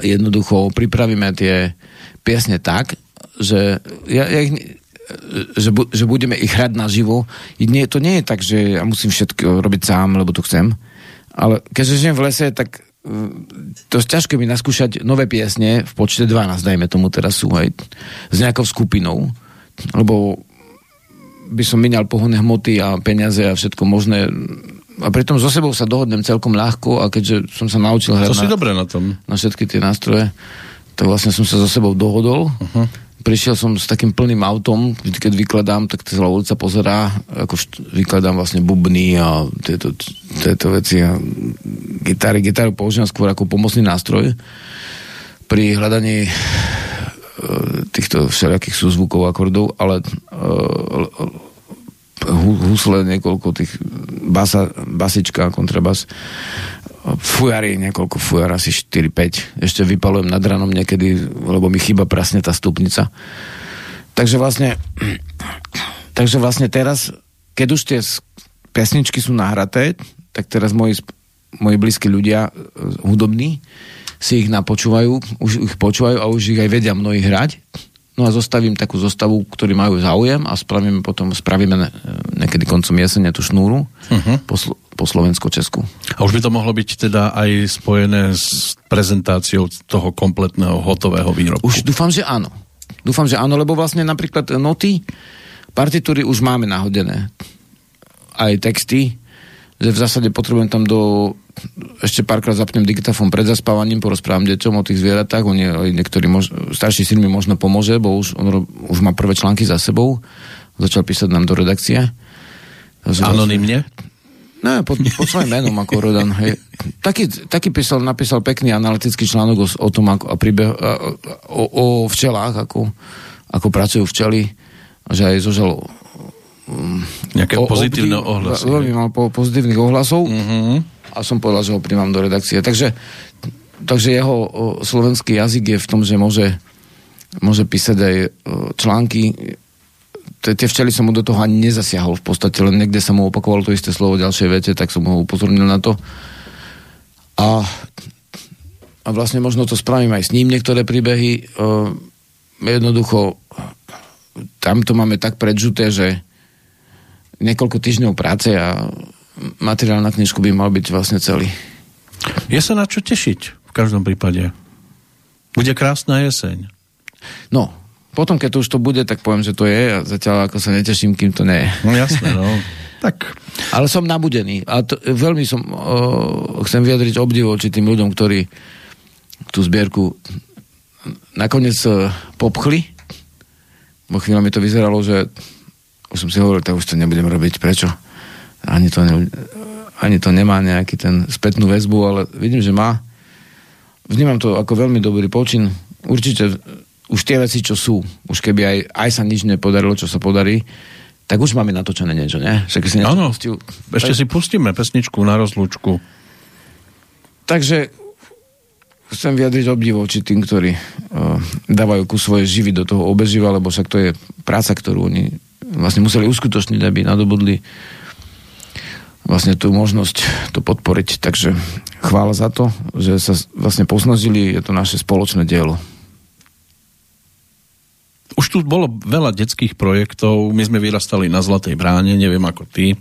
jednoducho pripravíme tie piesne tak, že ja, ja ich, že, bu, že budeme ich hrať naživo. Nie, to nie je tak, že ja musím všetko robiť sám, lebo to chcem. Ale keďže žijem v lese, tak mm, to je ťažké mi naskúšať nové piesne v počte 12, dajme tomu teraz sú aj s nejakou skupinou, lebo by som minal pohonné hmoty a peniaze a všetko možné a pritom so sebou sa dohodnem celkom ľahko a keďže som sa naučil hrať To si na, dobre na tom. na všetky tie nástroje, tak vlastne som sa so sebou dohodol. Uh-huh. Prišiel som s takým plným autom, vždy, keď vykladám, tak celá ulica pozerá, ako št- vykladám vlastne bubny a tieto, tieto veci a gitary. Gitaru používam skôr ako pomocný nástroj pri hľadaní e, týchto všelijakých súzvukov akordov, ale e, hu- husle, niekoľko tých basa, basička, kontrabas, fujary, niekoľko fujar, asi 4-5. Ešte vypalujem nad ranom niekedy, lebo mi chýba prasne tá stupnica. Takže vlastne, takže vlastne teraz, keď už tie pesničky sú nahraté, tak teraz moji, moji blízki ľudia, e, hudobní, si ich napočúvajú, už ich počúvajú a už ich aj vedia mnohí hrať. No a zostavím takú zostavu, ktorí majú záujem a spravíme potom, spravíme ne, niekedy koncom jesene tú šnúru uh-huh. po, Slo- po Slovensko-Česku. A už by to mohlo byť teda aj spojené s prezentáciou toho kompletného hotového výrobku. Už dúfam, že áno. Dúfam, že áno, lebo vlastne napríklad noty, partitúry už máme nahodené. Aj texty, že v zásade potrebujem tam do... Ešte párkrát zapnem diktafón pred zaspávaním, porozprávam deťom o tých zvieratách, oni, niektorí mož, starší syn mi možno pomôže, bo už, on ro- už má prvé články za sebou, začal písať nám do redakcie. Anonymne? Ne, pod, pod svojím menom ako Rodan. Hej. Taký, taký písal, napísal pekný analytický článok o, o tom, ako, a príbeh, o, o včelách, ako, ako pracujú včely, že aj zožal Nejaké pozitívne ohlasy. Veľmi mal po, pozitívnych ohlasov Mhm. a som povedal, že ho primám do redakcie. Takže, takže jeho o, slovenský jazyk je v tom, že môže, môže písať aj o, články. Tie včely som mu do toho ani nezasiahol v podstate, len niekde sa mu opakovalo to isté slovo v ďalšej vete, tak som ho upozornil na to. A, a vlastne možno to spravím aj s ním niektoré príbehy. O, jednoducho tam to máme tak predžuté, že niekoľko týždňov práce a materiál na knižku by mal byť vlastne celý. Je sa na čo tešiť v každom prípade. Bude krásna jeseň. No, potom keď to už to bude, tak poviem, že to je a zatiaľ ako sa neteším, kým to nie je. No jasné, no. tak, Ale som nabudený a to, veľmi som, o, chcem vyjadriť obdiv voči tým ľuďom, ktorí tú zbierku nakoniec e, popchli. Bo chvíľa mi to vyzeralo, že už som si hovoril, tak už to nebudem robiť. Prečo? Ani to, ne, ani to nemá nejaký ten spätnú väzbu, ale vidím, že má. Vnímam to ako veľmi dobrý počin. Určite už tie veci, čo sú, už keby aj, aj sa nič nepodarilo, čo sa podarí, Tak už máme natočené niečo, nie? Však si niečo Áno, pustil. ešte si pustíme pesničku na rozlúčku. Takže chcem vyjadriť obdiv voči tým, ktorí uh, dávajú ku svoje živy do toho obeživa, lebo však to je práca, ktorú oni vlastne museli uskutočniť, aby nadobudli vlastne tú možnosť to podporiť. Takže chvála za to, že sa vlastne posnažili, je to naše spoločné dielo. Už tu bolo veľa detských projektov, my sme vyrastali na Zlatej bráne, neviem ako ty.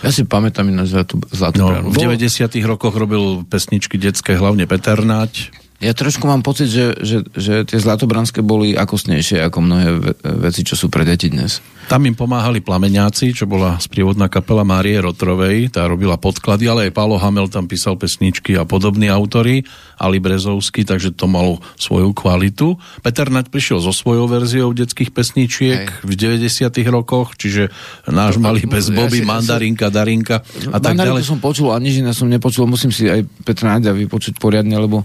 Ja si pamätám na Zlatú, Zlatú No, bránu. v 90 rokoch robil pesničky detské, hlavne Peter Nať. Ja trošku mám pocit, že, že, že tie zlatobranské boli akostnejšie ako mnohé ve- veci, čo sú pre deti dnes. Tam im pomáhali Plameňáci, čo bola sprievodná kapela Márie Rotrovej, tá robila podklady, ale aj Pálo Hamel tam písal pesničky a podobní autory, Ali Brezovský, takže to malo svoju kvalitu. Peter Nať prišiel so svojou verziou detských pesničiek Hej. v 90 rokoch, čiže náš malý bez ja Bobby, si- Mandarinka, Darinka a tak ďalej. Som počul, a nič iné som nepočul. Musím si aj Petra Náďa vypočuť poriadne, lebo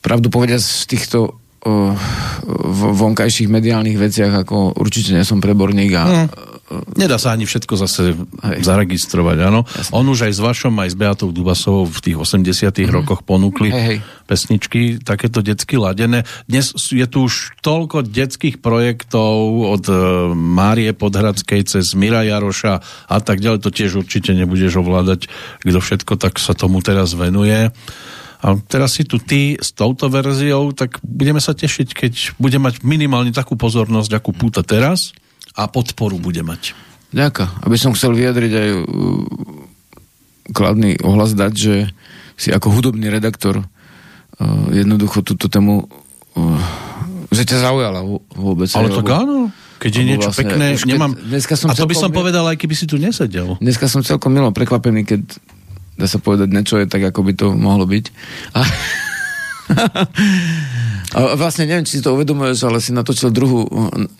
pravdu povedať z týchto v- vonkajších mediálnych veciach, ako určite nie som preborník a Hm. Nedá sa ani všetko zase Hej. zaregistrovať, áno. On už aj s Vašom, aj s Beatou Dubasovou v tých 80 rokoch ponúkli Hej, hej. pesničky, takéto detsky ladené. Dnes je tu už toľko detských projektov od e, Márie Podhradskej cez Mira Jaroša a tak ďalej, to tiež určite nebudeš ovládať, kto všetko tak sa tomu teraz venuje. A teraz si tu ty s touto verziou, tak budeme sa tešiť, keď bude mať minimálne takú pozornosť, akú púta teraz a podporu bude mať. Ďaká. Aby som chcel vyjadriť aj uh, kladný ohlas dať, že si ako hudobný redaktor uh, jednoducho túto tému uh, že ťa zaujala vôbec. Ale lebo- áno, keď je niečo vlastne pekné, keď- nemám... dneska som a to by som mil- povedal, aj keby si tu nesedel. Dneska som celkom milo prekvapený, keď dá sa povedať, niečo je tak, ako by to mohlo byť. A, a vlastne neviem, či si to uvedomuješ, ale si natočil druhú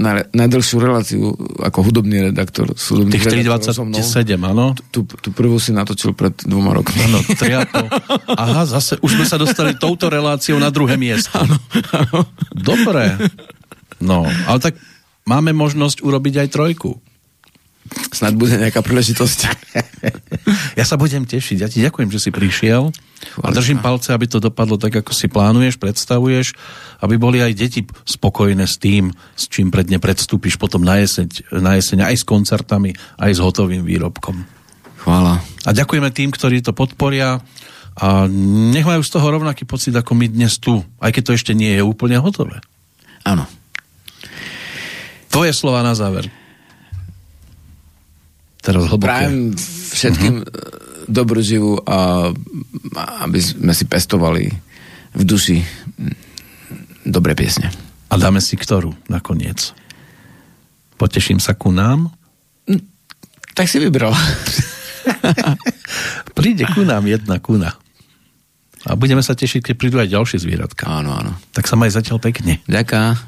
na, najdlhšiu reláciu ako hudobný redaktor. s hudobným Tých redaktorom so mnou. 3,27, áno? Tú, tú prvú si natočil pred dvoma rokmi. Áno. Aha, zase už sme sa dostali touto reláciou na druhé miesto. Áno, Dobre. No, ale tak máme možnosť urobiť aj trojku. Snad bude nejaká príležitosť. Ja sa budem tešiť. Ja ti ďakujem, že si prišiel. A držím palce, aby to dopadlo tak, ako si plánuješ, predstavuješ, aby boli aj deti spokojné s tým, s čím predne predstúpiš potom na jeseň, na jeseň aj s koncertami, aj s hotovým výrobkom. Chvála. A ďakujeme tým, ktorí to podporia a nech majú z toho rovnaký pocit, ako my dnes tu, aj keď to ešte nie je úplne hotové. Áno. Tvoje slova na záver. Teraz hlboké. Prajem všetkým uh-huh. dobrú živu a aby sme si pestovali v duši mm, dobré piesne. A dáme si ktorú nakoniec. Poteším sa ku nám. Tak si vybral. Príde ku nám jedna kuna. A budeme sa tešiť, keď prídu aj ďalšie zvieratka. áno, áno. Tak sa maj zatiaľ pekne. Ďaká.